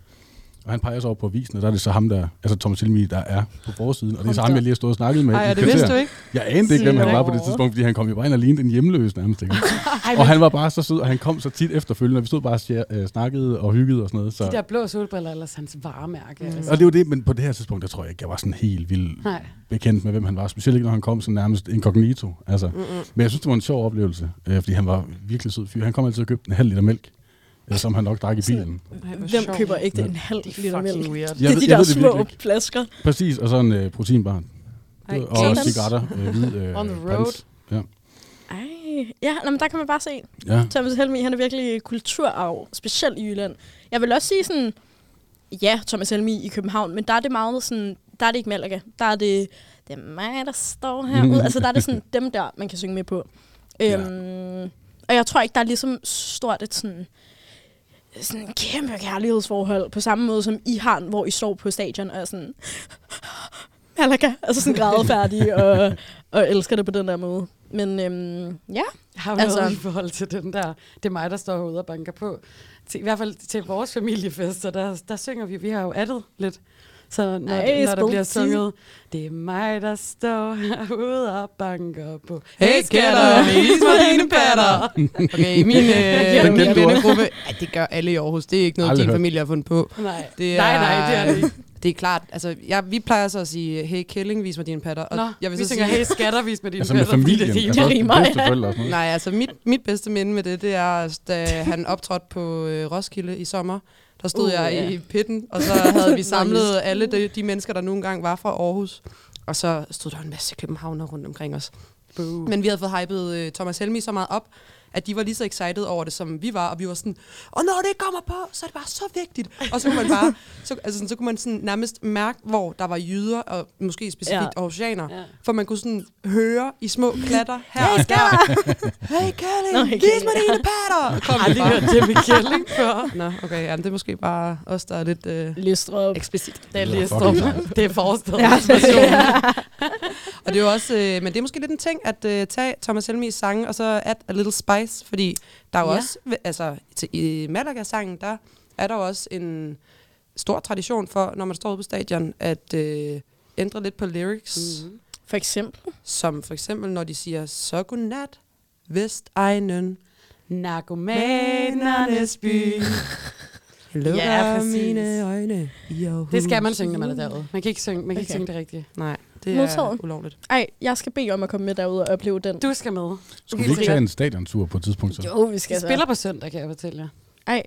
Og han peger så over på avisen, og der er det så ham, der, altså Thomas Helmi, der er på forsiden. Og det er så ham, jeg lige har stået og snakket med. i Ej, et og det vidste du ikke? Jeg anede ikke, hvem han var på det tidspunkt, fordi han kom jo bare ind og lignede en hjemløs nærmest. Ikke? Ej, Og han var bare så sød, og han kom så tit efterfølgende, og vi stod bare og øh, snakkede og hyggede og sådan noget. de der Så. blå solbriller, ellers hans varemærke. Mm. Altså. Og det var det, men på det her tidspunkt, der tror jeg ikke, jeg var sådan helt vildt Nej. bekendt med, hvem han var. Specielt ikke, når han kom sådan nærmest incognito. Altså. Mm-mm. Men jeg synes, det var en sjov oplevelse, øh, fordi han var virkelig sød fyr. Han kom altid og købte en halv liter mælk, øh, som han nok drak i bilen. Hvem køber ikke Ja. en halv er liter mælk? weird. Det er de der det små flasker. Præcis, og så en øh, proteinbar. Ej, og sådan. cigaretter. Øh, hvid, øh, On the road. prins. Ja. Ej, ja, nå, men der kan man bare se. ja. Thomas Helmi, han er virkelig kulturarv, specielt i Jylland. Jeg vil også sige sådan, ja, Thomas Helmi i København, men der er det meget sådan, der er det ikke Malaga. Der er det, det er mig, der står herude. Altså, der er det sådan dem der, man kan synge med på. Ja. Øhm, og jeg tror ikke, der er ligesom stort et sådan, sådan en kæmpe kærlighedsforhold, på samme måde som I har, hvor I står på stadion og er sådan, Malaga. Altså sådan grædefærdig og, og elsker det på den der måde. Men øhm, ja, Jeg har jo Altså- altså, i forhold til den der, det er mig, der står herude og banker på. Til, I hvert fald til vores familiefester, der, der synger vi, vi har jo addet lidt. Så når, Ej, når der bliver sunget, det er mig, der står herude og banker på. Hey skatter, vis mig dine patter. Okay, min, øh, min vennegruppe, ja, det gør alle i Aarhus. Det er ikke noget, Aldrig din hørt. familie har fundet på. Nej, Det nej, nej, det er det ikke. Det er klart. Altså, ja, vi plejer så at sige, hey Kælling, vis mig dine patter. Og Nå, jeg vil vi så synger, sige, hey skattervis med dine Altså med fætter, fordi familien. det Altså også rimer, med ja. Nej, altså mit, mit bedste minde med det, det er, da han optrådte på øh, Roskilde i sommer. Der stod Uh, jeg ja. i pitten, og så havde vi samlet alle de, de mennesker, der nu engang var fra Aarhus. Og så stod der en masse københavner rundt omkring os. Boo. Men vi havde fået hypet øh, Thomas Helmi så meget op, at de var lige så excited over det, som vi var. Og vi var sådan, og når det kommer på, så er det bare så vigtigt. Og så kunne man bare, så, altså, sådan, så kunne man sådan nærmest mærke, hvor der var jyder, og måske specifikt Ja. aarhusianer. Ja. For man kunne sådan høre i små klatter her Hey, og der. Hey, Kælling, hey, vis mig dine patter! Kom Jeg har det aldrig bare. hørt Jimmy Kjelling før. Nå, okay, ja, det er måske bare os, der er lidt øh, Lystrup. eksplicit. Det er lyder lige fucking strup. sejt. Det er forstedet. Ja. Og det er jo også, øh, men det er måske lidt en ting at øh, tage Thomas Helmis sange og så add a little spice, fordi der er jo Ja. også, altså til, i Malaga-sangen, der er der jo også en stor tradition for, når man står ude på stadion, at øh, ændre lidt på lyrics, mm. Mm. For eksempel. som for eksempel når de siger, så godnat, Vestegnen, Narkomanernes by. lukker Ja, præcis. mine øjne i Aarhus. Det skal man synge, når man er derude. Man kan ikke synge, man kan ikke Okay. synge det rigtigt. Nej, det er Modtaget. ulovligt. Ej, jeg skal bede om at komme med derud og opleve den. Du skal med. Skulle vi ikke tage en stadiontur på et tidspunkt så? Jo, vi Vi skal spiller på søndag, kan jeg fortælle jer. Ej,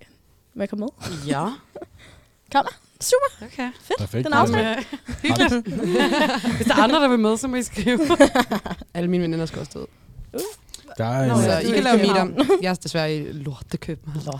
må jeg komme med? Ja. Super, Okay. fedt. Perfekt. Den er øh, hyggeligt. Hvis der er andre, der vil med, så må I skrive. Alle mine veninder skal også stå. Der er Nå, en, Så ja. I det er kan lave København. meetup. Jeg er desværre i lorte København.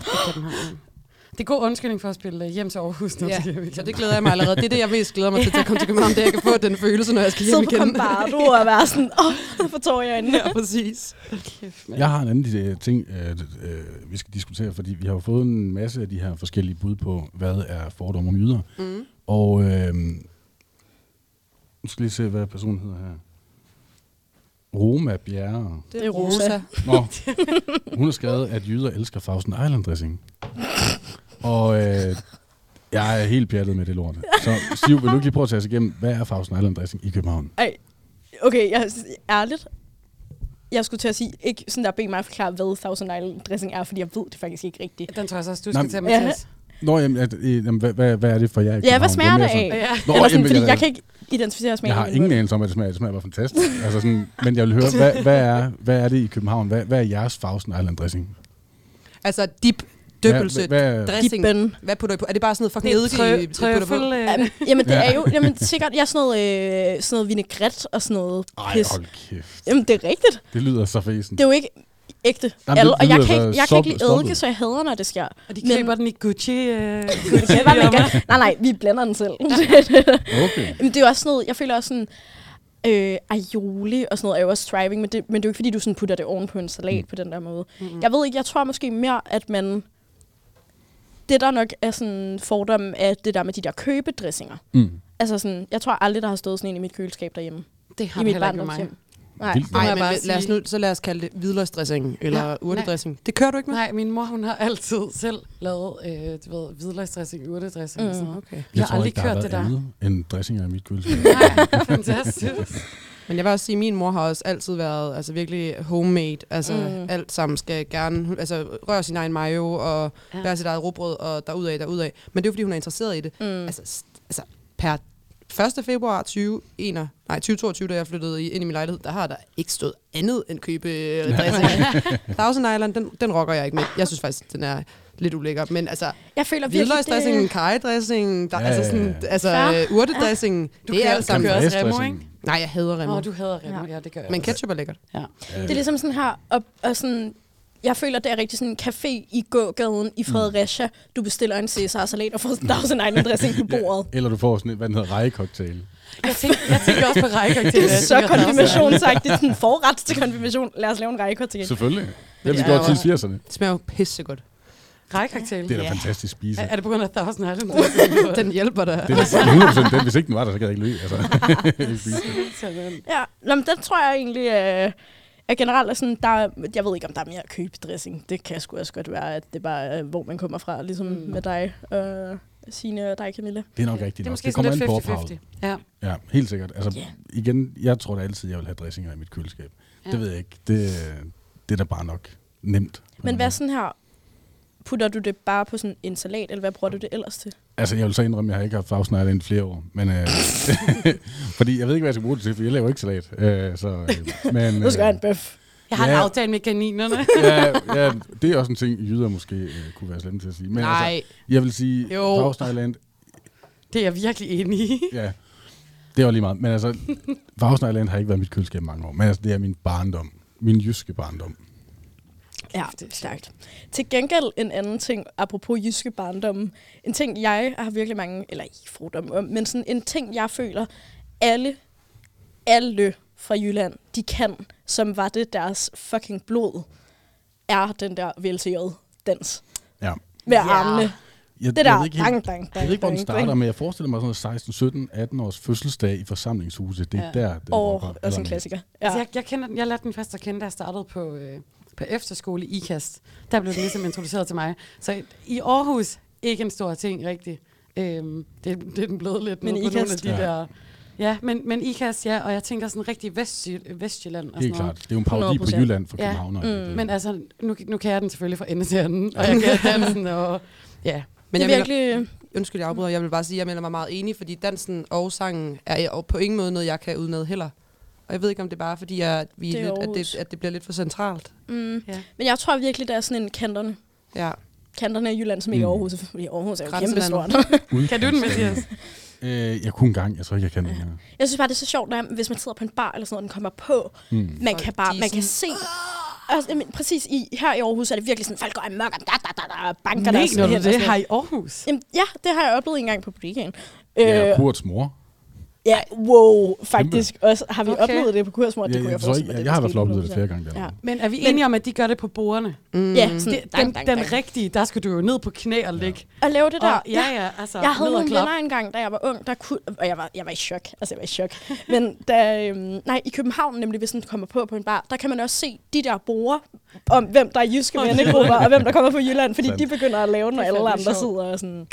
Det er god undskyldning for at spille øh, hjem til Aarhus nu. Ja, weekenden. så det glæder jeg mig allerede. Det er det, jeg mest glæder mig til, til at komme til København. Det er, at jeg kan få den følelse, når jeg skal hjem Sidde på igen. Combardo og være sådan, åh, oh, for tår jeg øjnene. Ja, præcis. Kæft. Jeg har en anden øh, ting, øh, øh, vi skal diskutere, fordi vi har jo fået en masse af de her forskellige bud på, hvad er fordomme om jyder. Mm. Og øh, nu skal lige se, hvad personen hedder her. Roma Bjerre. Det er Rosa. Nå, hun har skrevet, at jyder elsker Fausten Island dressing. Og øh, jeg er helt pjattet med det lort. Så Siv, vil du ikke lige prøve at tage os igennem, hvad er Fausten Island dressing i København? Ej, okay, jeg, ærligt. Jeg skulle til at sige, ikke sådan der bede mig at forklare, hvad Thousand Island dressing er, fordi jeg ved det faktisk ikke rigtigt. Den tror jeg så også, du Nå, skal tage, ja. Mathias. Nå, jamen, at, jamen hvad, hvad, hvad er det for jer Ja, hvad smager det af? Ja. Nå, Eller sådan, jamen, fordi jeg- jeg kan ikke identificere smagen. Jeg har ingen anelse om, at det smager. Det smager bare fantastisk. altså sådan, men jeg vil høre, hvad, hvad, er, hvad er det i København? Hvad, hvad er jeres Fausten Island dressing? Altså dip, døbelse, Hvad, hvad, hvad, dressing. Dippen. Hvad putter I på? Er det bare sådan noget fucking eddike, I trø- putter på? øh, Jamen, jamen, det Ja. er jo jamen, sikkert ja, sådan, noget, øh, sådan noget vinaigrette og sådan noget ej, pis. hold kæft. Jamen, det er rigtigt. Det lyder så fæsen. Det er jo ikke ægte. Jamen, det og jeg kan, ikke, jeg kan ikke lide eddike, så jeg hader, når det sker. Og de Men- køber den i Gucci. Øh, man kan. Nej, nej, vi blander den selv. Okay. Men det er jo også sådan noget, jeg føler også sådan, øh, aioli og sådan noget er jo også striving, men det, men det er jo ikke fordi, du sådan putter det oven på en salat Mm. på den der måde. Mm-mm. Jeg ved ikke, jeg tror måske mere, at man... Det der nok er sådan fordom af det der med de der købedressinger. Mm. Altså sådan, jeg tror aldrig, der har stået sådan en i mit køleskab derhjemme. Det har I mit heller mig. Nej, Vildt. Nej, jeg men bare lad os nu, så lad os kalde det hvidløgsdressing eller Ja, urtedressing. Det kører du ikke med? Nej, min mor hun har altid selv lavet øh, du ved, hvidløgsdressing, urtedressing mm. og sådan Mm. noget. Okay. Jeg Jeg har tror aldrig ikke, der har kørt det der. andet end dressinger i mit køleskab. Nej, fantastisk. Men jeg vil også sige, at min mor har også altid været altså virkelig homemade. Altså Mm. alt sammen skal gerne altså, røre sin egen mayo og Ja. bære sit eget råbrød og derudad, derudad. Men det er jo, fordi hun er interesseret i det. Mm. Altså, altså per 1. februar 2021, nej, 2022, da jeg flyttede ind i min lejlighed, der har der ikke stået andet end købe dressing. Thousand Island, den, den rocker jeg ikke med. Jeg synes faktisk, den er lidt ulækker. Men altså, Jeg føler virkelig, hvidløgsdressingen, det... kajedressingen, der, Ja, ja, altså, ja, sådan, ja. altså Fair. øh, urtedressingen, Du det er alt sammen. kører også Remo, Dressing. Nej, jeg hader Åh, remmer. oh, du hader Remo. Ja. Ja, det gør jeg Men ketchup er lækkert. Ja. Det er ligesom sådan her, og, og sådan, jeg føler, det er rigtig sådan en café i gågaden i Fredericia. Du bestiller en Cæsar-salat og får Thousand Island dressing på bordet. Eller du får sådan en, hvad den hedder, rejecocktail. Jeg tænker, jeg tænker også på rækkecocktail. Det er så konfirmationsagtigt. Sådan forret til konfirmation. Lad os lave en til. Selvfølgelig. Det har vi Ja, hvor- til 80'erne. Det smager jo pissegodt. Rejkaktel. Det er da fantastisk spise. Er, er det på grund af Thousand Island? Den hjælper dig. Det er da 100% den. Hvis ikke den var der, så kan jeg ikke løbe. Altså. Sådan. Ja, Nå, men den tror jeg egentlig øh, er generelt er sådan, der, er- jeg ved ikke, om der er mere købedressing. Det kan sgu også godt være, at det bare er, hvor man kommer fra, ligesom Mm. med dig, øh, Signe og dig, Camilla. Det er nok rigtigt Det er måske Det sådan kommer lidt an på ophavet. 50-50. Ja. Ja, helt sikkert. Altså, Ja. igen, jeg tror da altid, jeg vil have dressinger i mit køleskab. Ja. Det ved jeg ikke. Det, det er da bare nok nemt. Men hvad sådan her, putter du det bare på sådan en salat, eller hvad bruger du det ellers til? Altså, jeg vil så indrømme, at jeg har ikke haft fagsnegl i flere år. Men, øh, fordi jeg ved ikke, hvad jeg skal bruge det til, for jeg laver ikke salat. Øh, så, øh, men, Nu skal jeg have en bøf. Jeg har Ja. en aftale med kaninerne. ja, ja, det er også en ting, jyder måske øh, kunne være slemme til at sige. Men Nej. altså, jeg vil sige, fagsnegland, Det er jeg virkelig enig i. ja, det var lige meget. Men altså, fagsnegland har ikke været mit køleskab mange år. Men altså, det er min barndom. Min jyske barndom. Ja, det er stærkt. Til gengæld en anden ting, apropos jyske barndomme. En ting, jeg har virkelig mange, eller ikke fordomme om, men sådan en ting, jeg føler, alle, alle fra Jylland, de kan, som var det deres fucking blod, er den der VLTJ-dans. Ja. Med Ja. armene. Jeg, Det jeg der, ved ikke helt, dang, dang, Jeg dang, ved ikke, hvor den dang, starter, dang. men jeg forestiller mig sådan noget 16, 17, 18 års fødselsdag i forsamlingshuset. Det er Ja. ja. der, den rocker. også en klassiker. Ja. Altså, jeg, jeg, kender, den- jeg lærte den først at kende, da jeg startede på, øh, på efterskole i IKAST. Der blev den ligesom introduceret til mig. Så i Aarhus, ikke en stor ting rigtigt. Øhm, det, det er den blevet lidt Men men på nogle af de Ja. der... Ja, men, men IKAST, ja, og jeg tænker sådan rigtig Vestjy, Vestjylland og sådan Helt noget. klart. Det er jo en parodi på 100%. Jylland for Ja. København. Mm. Men altså, nu, nu kan jeg den selvfølgelig fra ende til anden, og jeg kan dansen, og ja. Men det jeg er virkelig... virkelig... Undskyld, jeg afbryder. Jeg vil bare sige, at jeg melder mig meget enig, fordi dansen og sangen er på ingen måde noget, jeg kan udenad heller. Og jeg ved ikke, om det er bare fordi, at, vi Det er lidt, at, det, at det bliver lidt for centralt. Mm. Ja. Men jeg tror virkelig, der er sådan en kanterne. Ja. Kanterne af Jylland, som ikke er Mm. Aarhus, fordi Aarhus er jo kæmpe Grænselandet. stort. Kan du den, Mathias? Øh, jeg kunne engang. Jeg tror ikke, jeg kan her. Jeg synes bare, det er så sjovt, når, hvis man sidder på en bar eller sådan noget, og den kommer på. Mm. Man kan bare, man kan se... Altså, jamen, præcis i, her i Aarhus er det virkelig sådan, folk går amok, og da, da, da, da, banker du hænder og det sådan her i Aarhus? Jamen, ja, det har jeg oplevet en gang på butikken. Ja, Øh, Kurts mor. Ja, wow, faktisk også. Har vi Okay. oplevet det på Kursmor? Det Jeg, kunne jeg, jeg forestille mig. jeg, jeg har i hvert fald oplevet det 100%. flere gange. Der. Ja. Men er vi Men- enige om, at de gør det på bordene? Mm. Ja, sådan, Det, den, dang, den dang. rigtige, der skal du jo ned på knæ og ligge. At lave det der. Og, ja, ja, altså Jeg havde ned og nogle venner engang, da jeg var ung, der kunne, og jeg var, jeg var i chok. Altså, jeg var i chok. Men da, øhm, nej, i København nemlig, hvis den kommer på på en bar, der kan man også se de der borer om, hvem der er jyske vennegrupper, og hvem der kommer fra Jylland, fordi de begynder at lave den, og Det er alle andre sidder og sådan...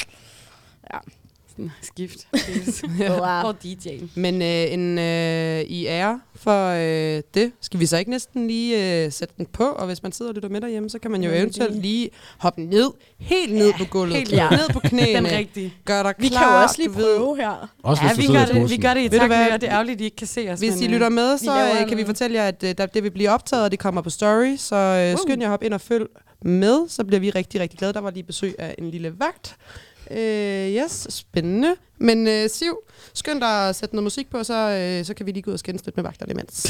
Sådan, Skift. Wow. og DJ'en. Men øh, en, øh, i ære for øh, det, skal vi så ikke næsten lige øh, sætte den på? Og hvis man sidder og lytter med derhjemme, så kan man jo Ja, eventuelt lige hoppe ned, helt ned på gulvet, helt ja. ned. på knæene, Den rigtige. gør dig Vi klar, kan jo også lige prøve her. Også Ja, vi gør, det, vi gør det i takt med, og det er ærgerligt, at I ikke kan se os. Hvis men, I øh, lytter med, vi så øh, kan vi fortælle jer, at øh, der, det vil blive optaget, og det kommer på story. Så øh, Uh. skynd jer at hoppe ind og følg med, så bliver vi rigtig, rigtig glade. Der var lige besøg af en lille vagt. Øh, yes, spændende. Men øh, Siv, skynd dig at sætte noget musik på, så, øh, så kan vi lige gå ud og skændes lidt med vagterne imens.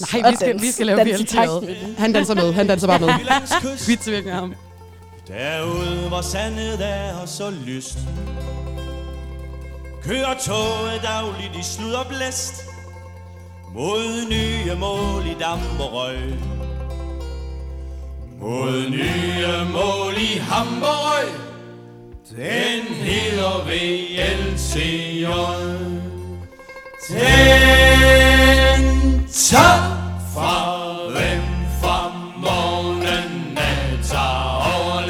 Nej, vi skal, vi skal lave Dans takten. Han danser med, han danser bare med. Vi tvinger ham. Derude hvor sandet er så lyst Kører toget dagligt i slud og blæst Mod nye mål i damp og røg Mod nye mål i Hamburg den hedder VLCJ Den tager fra hvem fra morgenen af Tager over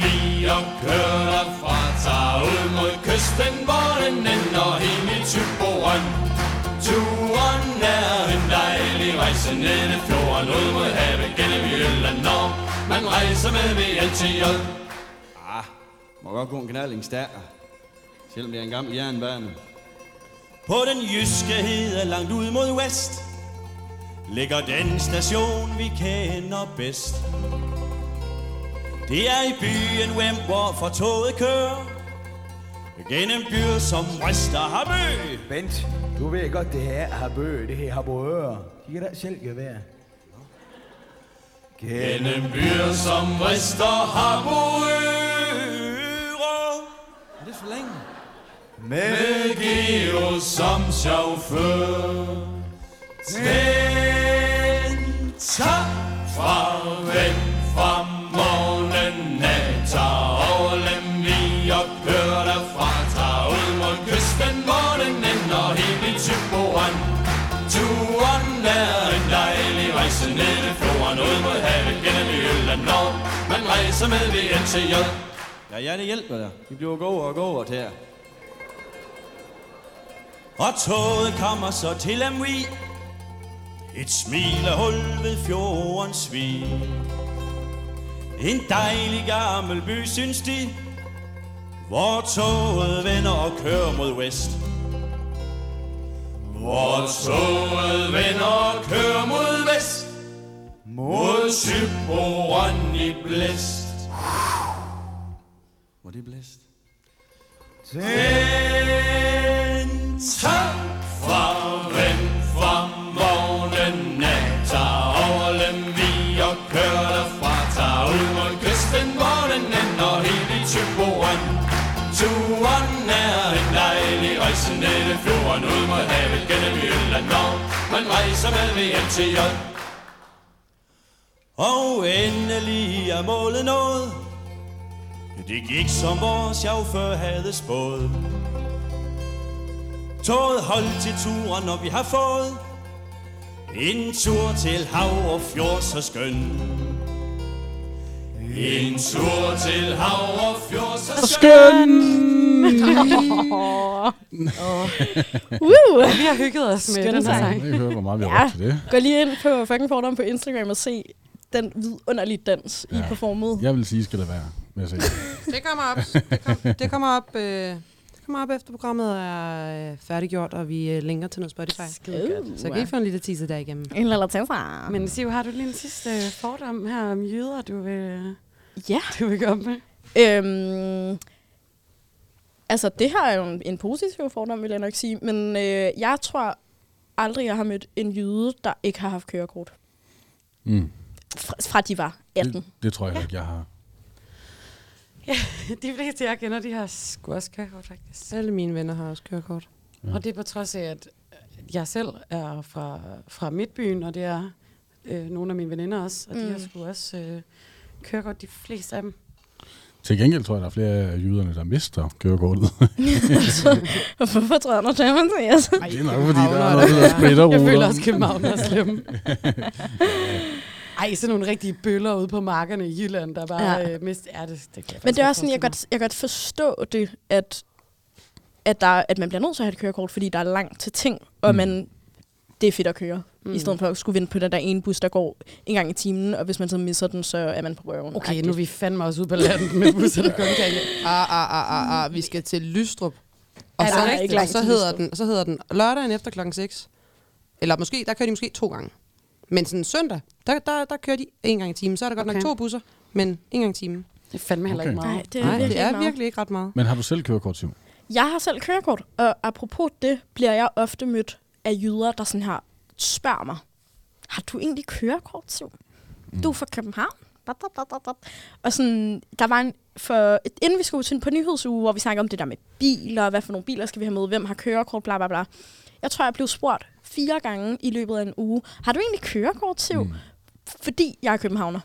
lige og kører derfra Tager ud mod kysten, hvor den ender helt i Tyborgen Turen er en dejlig rejse ned ad fjorden Ud mod havet gennem Jylland Når man rejser med VLTJ må godt gå en knalding stærkere. Selvom det er en gammel jernbane. På den jyske hede langt ud mod vest Ligger den station vi kender bedst Det er i byen Wem, hvorfor toget kører Gennem byer som Rester Hamø Bent, du ved godt, det her har bø, det her har bøger. De kan da selv gevær. Gennem byer som Rester Hamø Lidt for længe. Med Geo som chauffør. Den tager farvel fra morgenen af, tager overlem lige og kører derfra, tager ud mod kysten, hvor den ender helt i Tyboran. Turen er en dejlig rejse ned i fjorden, ud mod havet gennem Jylland, når man rejser med VNTJ. Ja, ja, det hjælper dig. Vi bliver gode og gode til her. Og toget kommer så til Amri. Et smilehul ved fjordens svig En dejlig gammel by, synes de Hvor toget vender og kører mod vest Hvor toget vender og kører mod vest Mod Syboren i blæst det blæst. Den tak farvel fra morgenen af Tager over Lemvi og kører derfra Tager ud mod kysten, hvor den ender helt i Tyboren Turen er en dejlig rejse ned i fjorden Ud mod havet gennem Jylland Når man rejser med VMTJ. Og endelig er målet nået det gik som vores chauffør havde spået. Toget holdt til turen, og vi har fået en tur til hav og fjord så skøn. En tur til hav og fjord så skøn. Woo! Vi har hygget os med Skøn den her sang. Jeg hører, hvor meget vi har ja. til det. Gå lige ind på fucking fordom på Instagram og se den vidunderlige dans, ja. I performede. Jeg vil sige, skal det være med at se. Det kommer op. Det, kom, det kommer op, øh, det kommer op efter programmet er øh, færdiggjort, og vi øh, linker til noget Spotify. Skide. Så kan I få en lille teaser der igennem. En lille tænder. Men Siv, har du lige en sidste øh, fordom her om jøder, du vil, Ja. du vil komme med? Øhm, altså, det her er jo en, en positiv fordom, vil jeg nok sige. Men øh, jeg tror aldrig, jeg har mødt en jyde, der ikke har haft kørekort. Mm. Fra, fra de var 18. Det, det tror jeg ikke, jeg har. De fleste, jeg kender, de har sgu også kørekort, faktisk. Alle mine venner har også kørekort. Ja. Og det er på trods af, at jeg selv er fra, fra Midtbyen, og det er øh, nogle af mine veninder også, og mm. de har sgu også øh, kørekort, de fleste af dem. Til gengæld tror jeg, der er flere af jyderne, der mister kørekortet. Hvorfor tror jeg, når det man siger? Altså? det er nok, fordi der er noget, der splitter Jeg føler også, København er slemme. Ej, sådan nogle rigtige bøller ude på markerne i Jylland, der bare Ja. øh, mist... Ja, det, det kan jeg Men det er også sådan, jeg godt, jeg godt forstå det, at, at, der, at man bliver nødt til at have et kørekort, fordi der er langt til ting, og Mm. man, det er fedt at køre. Mm. I stedet for at skulle vente på den der ene bus, der går en gang i timen, og hvis man så misser den, så er man på røven. Okay, nu er vi fandme også ude på landet med busser, der kun kan. Ah, ah, ah, ah, ah. Vi skal til Lystrup. Og, så, og så, hedder den, så hedder den lørdagen efter klokken 6. Eller måske, der kører de måske to gange. Men sådan søndag, der, der, der kører de en gang i timen. Så er der godt Okay. nok to busser, men en gang i timen. Det er fandme heller Okay. ikke meget. Nej, det er, Nej, virkelig det er ikke meget. virkelig ikke ret meget. Men har du selv kørekort, Siv? Jeg har selv kørekort, og apropos det, bliver jeg ofte mødt af jyder, der sådan her spørger mig, har du egentlig kørekort, Siv? Du er fra København? Da, da, da, da, da. Og sådan, der var en, for, inden vi skulle til på nyhedsuge, hvor vi snakkede om det der med biler, hvad for nogle biler skal vi have med, hvem har kørekort, bla bla bla. Jeg tror, jeg blev spurgt fire gange i løbet af en uge, har du egentlig kørekort, Siv? Mm. Fordi jeg er københavner.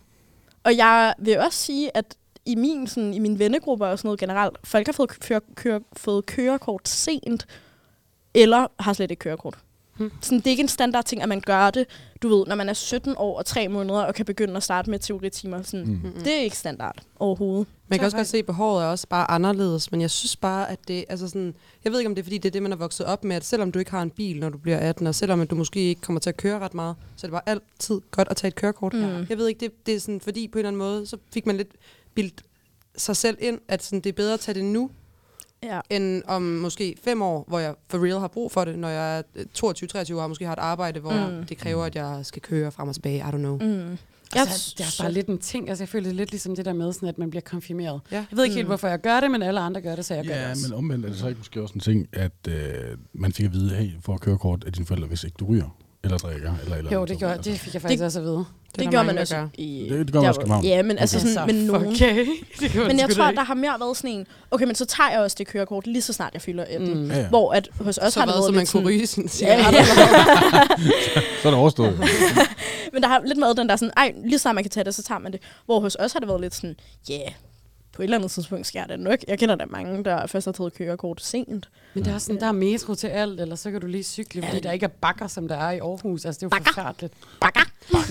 Og jeg vil også sige, at i min, sådan, i min vennegruppe og sådan noget generelt, folk har fået, køre, køre, fået kørekort sent, eller har slet ikke kørekort. Hmm. Sådan, det er ikke en standard ting, at man gør det, du ved, når man er 17 år og 3 måneder, og kan begynde at starte med teoritimer. Sådan, Mm. mm. Det er ikke standard overhovedet. Man kan Så også godt se, at behovet er også bare anderledes, men jeg synes bare, at det, altså sådan, jeg ved ikke, om det er, fordi det er det, man er vokset op med, at selvom du ikke har en bil, når du bliver 18, og selvom at du måske ikke kommer til at køre ret meget, så er det bare altid godt at tage et kørekort. Mm. Jeg ved ikke, det, det er sådan, fordi på en eller anden måde, så fik man lidt bildt sig selv ind, at sådan, det er bedre at tage det nu, Ja. end om måske fem år, hvor jeg for real har brug for det, når jeg er 22-23 år og måske har et arbejde, hvor mm. det kræver, at jeg skal køre frem og tilbage, I don't know. Mm. Altså, det er bare lidt en ting. Altså, jeg føler det lidt ligesom det der med, sådan, at man bliver konfirmeret. Ja. Jeg ved ikke helt, Mm. hvorfor jeg gør det, men alle andre gør det, så jeg gør det Ja, også. men omvendt er det så ikke måske også en ting, at øh, man fik at vide, hey, for at kørekort af dine forældre, hvis ikke du ryger, eller drikker, eller eller Jo, det, gjorde, Altså, det fik jeg faktisk Det- også at vide. Det, Det, det mange, man også gør. i... Det- det gør man også København. Ja, men altså, Okay. sådan, men nogen... Okay. det Men jeg tror, der har mere været sådan en, okay, men så tager jeg også det kørekort, lige så snart jeg fylder 18. Mm. Ja, ja. Hvor at hos os Så har det været så man kunne sådan, ryge sin Ja, cigaret? ja. Så er det overstået. Men der har lidt været den der sådan, ej, lige så snart man kan tage det, så tager man det. Hvor hos os har det været lidt sådan, ja, yeah, på et eller andet tidspunkt sker det nok. Jeg kender da mange, der først har taget kørekort sent. Men det er sådan, der er metro til alt, eller så kan du lige cykle, fordi der ikke er bakker, som der er i Aarhus. Altså, det er jo Bakker? forfærdeligt. Bakker!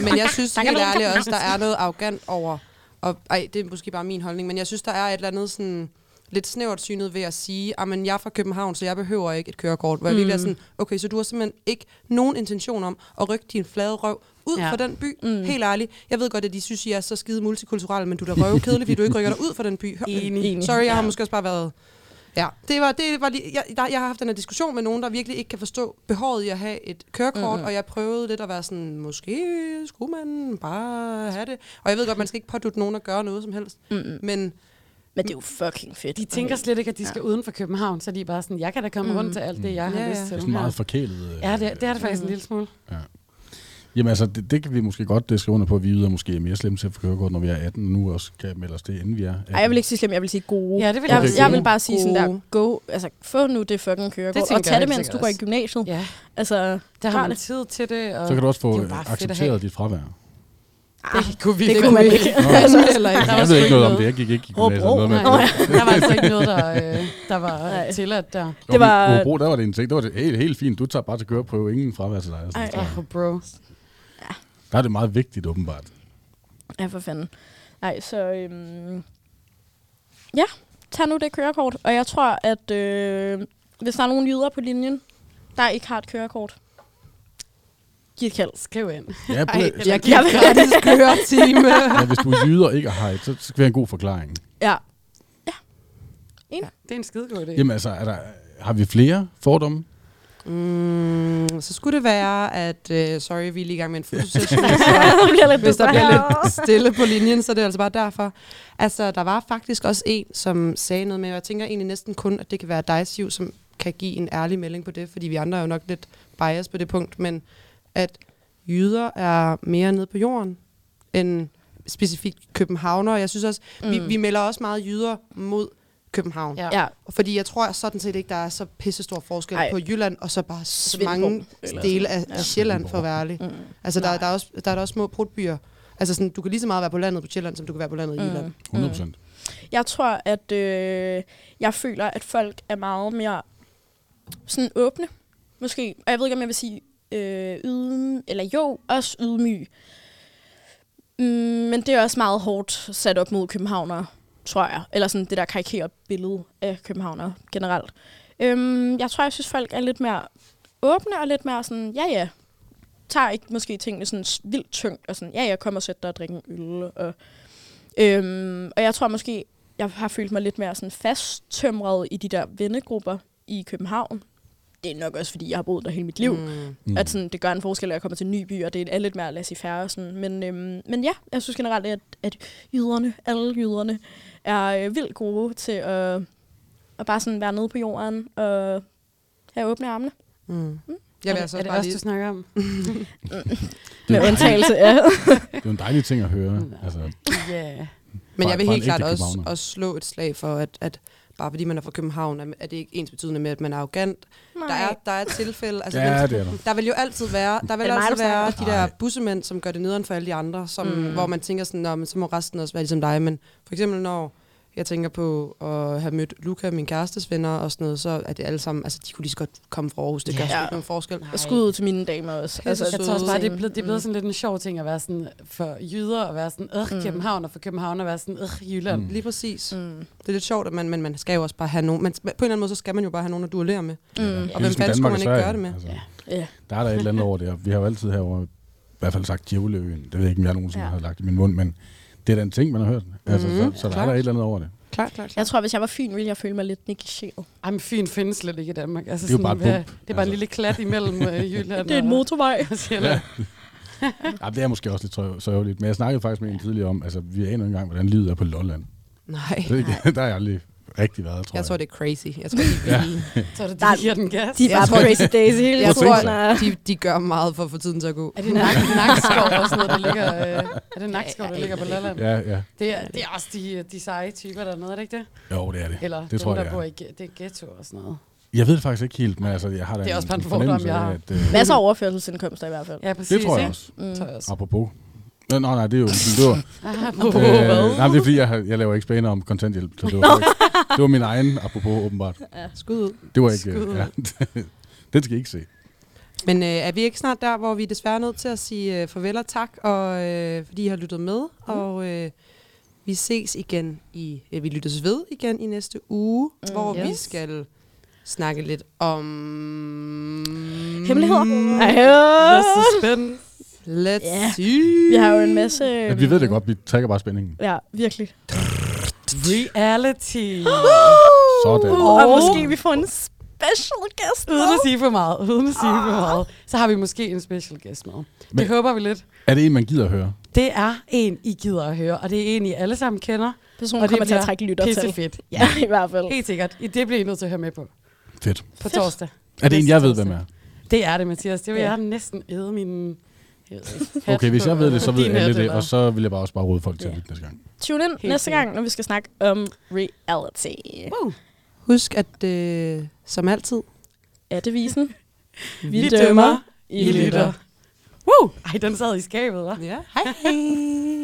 Men jeg synes Der helt ærligt også, der er noget arrogant over, og ej, det er måske bare min holdning, men jeg synes, der er et eller andet sådan lidt snævert synet ved at sige, at jeg er fra København, så jeg behøver ikke et kørekort. Hvor jeg virkelig er sådan, okay, så du har simpelthen ikke nogen intention om at rykke din flade røv ud Ja. ja. fra den by. Mm. Helt ærligt. Jeg ved godt, at de synes, I er så skide multikulturelle, men du er da røvkedelig, fordi du ikke rykker dig ud fra den by. Enig. Sorry, jeg har måske også bare været... Ja, det var, det var lige, jeg, der, jeg har haft den her diskussion med nogen, der virkelig ikke kan forstå behovet i at have et kørekort, mm. og jeg prøvede lidt at være sådan, måske skulle man bare have det. Og jeg ved godt, man skal ikke pådutte nogen at gøre noget som helst, Mm-mm. men Men det er jo fucking fedt. De tænker slet ikke, at de skal uden for København, så de er bare sådan, jeg kan da komme Mm. rundt til alt det, jeg har Ja, ja. lyst Det er til. sådan meget forkælet. øh, Ja, det, det er det faktisk en lille smule. Jamen altså, det, det kan vi måske godt øh, skrive under på, at vi yder måske er mere slemme til at få kørekort, når vi er 18, og nu også kan melde os det, inden vi er 18. Ej, jeg vil ikke sige slem, jeg vil sige gode. Ja, det vil jeg, jeg vil, sige. jeg vil bare sige sådan der, go, altså få nu det fucking kørekort, Det og tag det, mens du går i gymnasiet. Ja, Altså, der har man det. tid til det. Og Så kan du også få det accepteret dit fravær. Det kunne vi, det kunne man ikke. Nå. altså, Heller ikke. Der var Jeg ved ikke noget om det, jeg gik ikke i gymnasiet. Noget med, Nej, der var altså ikke noget, der, øh, der var Nej. tilladt der. Det var- Hobro, der var det en ting. Det var det helt, helt fint. Du tager bare til køreprøve, ingen fravær til dig. og sådan Ej. oh, bro. Der er det meget vigtigt, åbenbart. ja, for fanden. Nej, så øhm, ja, tag nu det kørekort. Og jeg tror, at øh, hvis der er nogen jyder på linjen, der ikke har et kørekort, giv et kald. Skriv ind. Ja, Ej, jeg giver gratis køretime. ja, hvis du er jyder og ikke har et, så skal vi have en god forklaring. Ja, Det er en skidegod idé. Jamen altså, er der, har vi flere fordomme? Mm, så skulle det være, at... Uh, sorry, vi er lige i gang med en fotosession. hvis der bliver lidt stille på linjen, så er det altså bare derfor. Altså, der var faktisk også en, som sagde noget med, og jeg tænker egentlig næsten kun, at det kan være dig, Siv, som kan give en ærlig melding på det, fordi vi andre er jo nok lidt bias på det punkt, men at jyder er mere nede på jorden end specifikt københavner. Jeg synes også, mm. vi, vi melder også meget jyder mod København. Ja. Ja, Fordi jeg tror sådan set ikke, der er så pissestor forskel Ej. På Jylland, og så bare så Svendborg, mange dele af, Ja. Sjælland, for at være ærlig. Mm. Altså, der, der, er også, der er der også små prutbyer. Altså, sådan, du kan lige så meget være på landet på Sjælland, som du kan være på landet i Jylland. 100 procent. Jeg tror, at øh, jeg føler, at folk er meget mere sådan åbne, måske. Og jeg ved ikke, om jeg vil sige øh, yden, eller jo, også ydmyg. Mm, men det er også meget hårdt sat op mod københavnere, tror jeg. Eller sådan det der karikerede billede af københavnere generelt. Øhm, jeg tror, jeg synes, folk er lidt mere åbne og lidt mere sådan, ja ja, tager ikke måske tingene sådan vildt tungt, og sådan, ja ja, kom og sæt dig og drikke en øl, og Øhm, og jeg tror måske, jeg har følt mig lidt mere sådan fasttømret i de der vennegrupper i København. Det er nok også, fordi jeg har boet der hele mit liv. Mm. Mm. At sådan, det gør en forskel, at jeg kommer til en ny by, og det er lidt mere laissez-faire. og Sådan. Men, øhm, men ja, jeg synes generelt, at, at jyderne, alle jyderne, er øh, vildt gode til at, at bare sådan være nede på jorden og have åbne armene. Mm. Jeg vil er altså det, er det bare også, lige... du snakker om? Med undtagelse af. Det er jo en dejlig ting at høre. Altså, Ja. Men jeg vil helt klart også, også slå et slag for, at, at bare fordi man er fra København, er- er det ikke ens betydende med, at man er arrogant. Der er, der er tilfælde. Altså, ja, men, det er der. der vil jo altid være, der vil det altid være de der bussemænd, som gør det nederen for alle de andre, som, Mm. hvor man tænker sådan, men så må resten også være ligesom dig. Men for eksempel når jeg tænker på at have mødt Luca, min kærestes venner og sådan noget, så er det alle sammen, altså de kunne lige så godt komme fra Aarhus, det gør Ja. sgu ikke nogen forskel. Nej. Og skud til mine damer også. Pisse Jeg tror også bare, det er sådan, blevet, det er mm. blevet sådan lidt en sjov ting at være sådan for jyder at være sådan, øh, Mm. København, og for København at være sådan, øh, Jylland. Mm. Lige præcis. Mm. Det er lidt sjovt, at man, men man skal jo også bare have nogen, man, på en eller anden måde, så skal man jo bare have nogen at duellere med. Mm. Og hvem ligesom fanden skulle Danmark man og ikke gøre det med? Altså, Ja. Ja. Der er der et eller andet over det. Vi har jo altid herovre, i hvert fald sagt Djævleøen. Det ved jeg ikke, om jeg nogensinde Ja. har lagt i min mund, men det er da en ting, man har hørt. Altså, Mhm, så, så der er klart. der et eller andet over det. Klart, klart, Jeg klart. tror, hvis jeg var fyn, ville jeg føle mig lidt negligeret. Ej, men Fyn findes slet ikke i Danmark. Altså, Det er jo sådan, bare et hvad- bump. Det er bare en Altså. lille klat imellem øh, Jylland Det er en motorvej. og Sjælland. Ja, det er måske også lidt sørgeligt. Men jeg snakkede faktisk med en tidligere om, altså vi aner ikke engang, hvordan livet er på Lolland. Nej. Det, er der har jeg aldrig rigtig været, tror jeg. Jeg tror, det er crazy. Jeg tror, de, Ja. ja. Så er det, Der er- de giver den gas. De er bare tror, Crazy Daisy hele jeg tror, de, de gør meget for at få tiden til at gå. Er det nak nakskov og sådan noget, der ligger... Øh, er det nakskov, der ligger på Lolland? Ja, ja. Det er, det er også de, de seje typer dernede, er det ikke det? Jo, det er det. Eller det dem, tror jeg, der bor i det er ghetto og sådan noget. Jeg ved det faktisk ikke helt, men altså, jeg har da Det er også bare en fornemmelse jeg af, har. At, øh, Masser af overførselsindkomster i hvert fald. Ja, præcis. det tror jeg også. Mm. Tror jeg også. Apropos. Nå, nej, nej, det er jo... Det var, Ah, øh, nej, det er fordi, jeg, har- jeg laver ikke spaner om kontanthjælp. Så det, var, faktisk- det var min egen, apropos åbenbart. Skud ud. Det var ikke... Skud. Ja, den skal I ikke se. Men øh, er vi ikke snart der, hvor vi er desværre nødt til at sige øh, farvel og tak, og, øh, fordi I har lyttet med, mm. og øh, vi ses igen i, øh, vi lyttes ved igen i næste uge, mm, hvor yes. vi skal snakke lidt om... Hemmeligheder. Mm. The suspense. Let's Ja. see. Vi har jo en masse... Ja, vi ved det godt, vi trækker bare spændingen. Ja, virkelig. Reality. Sådan. Uh, og måske vi får en special guest Uden at med. sige for meget, uden at sige for meget, så har vi måske en special guest med. Men- Det håber vi lidt. Er det en, man gider at høre? Det er en, I gider at høre, og det er en, I alle sammen kender. Personen Og det kommer til at trække lytter til. fedt. Ja, i hvert fald. Helt sikkert. I- Det bliver I nødt til at høre med på. Fedt. På torsdag. Er det en, jeg ved, hvem er? Det er det, Mathias. Det vil Ja. jeg næsten æde min... jeg ved ikke, hat Okay, hvis jeg ved det, så ved din alle hat, det, eller- og så vil jeg bare også bare råde folk til at lytte næste gang. Tune Helt næste sikkert. gang, når vi skal snakke om reality. Husk, at øh, som altid, Er det visen? Vi dømmer, I lytter. Woo! Ej, den sad i skabet, hva'? ja. hej hej.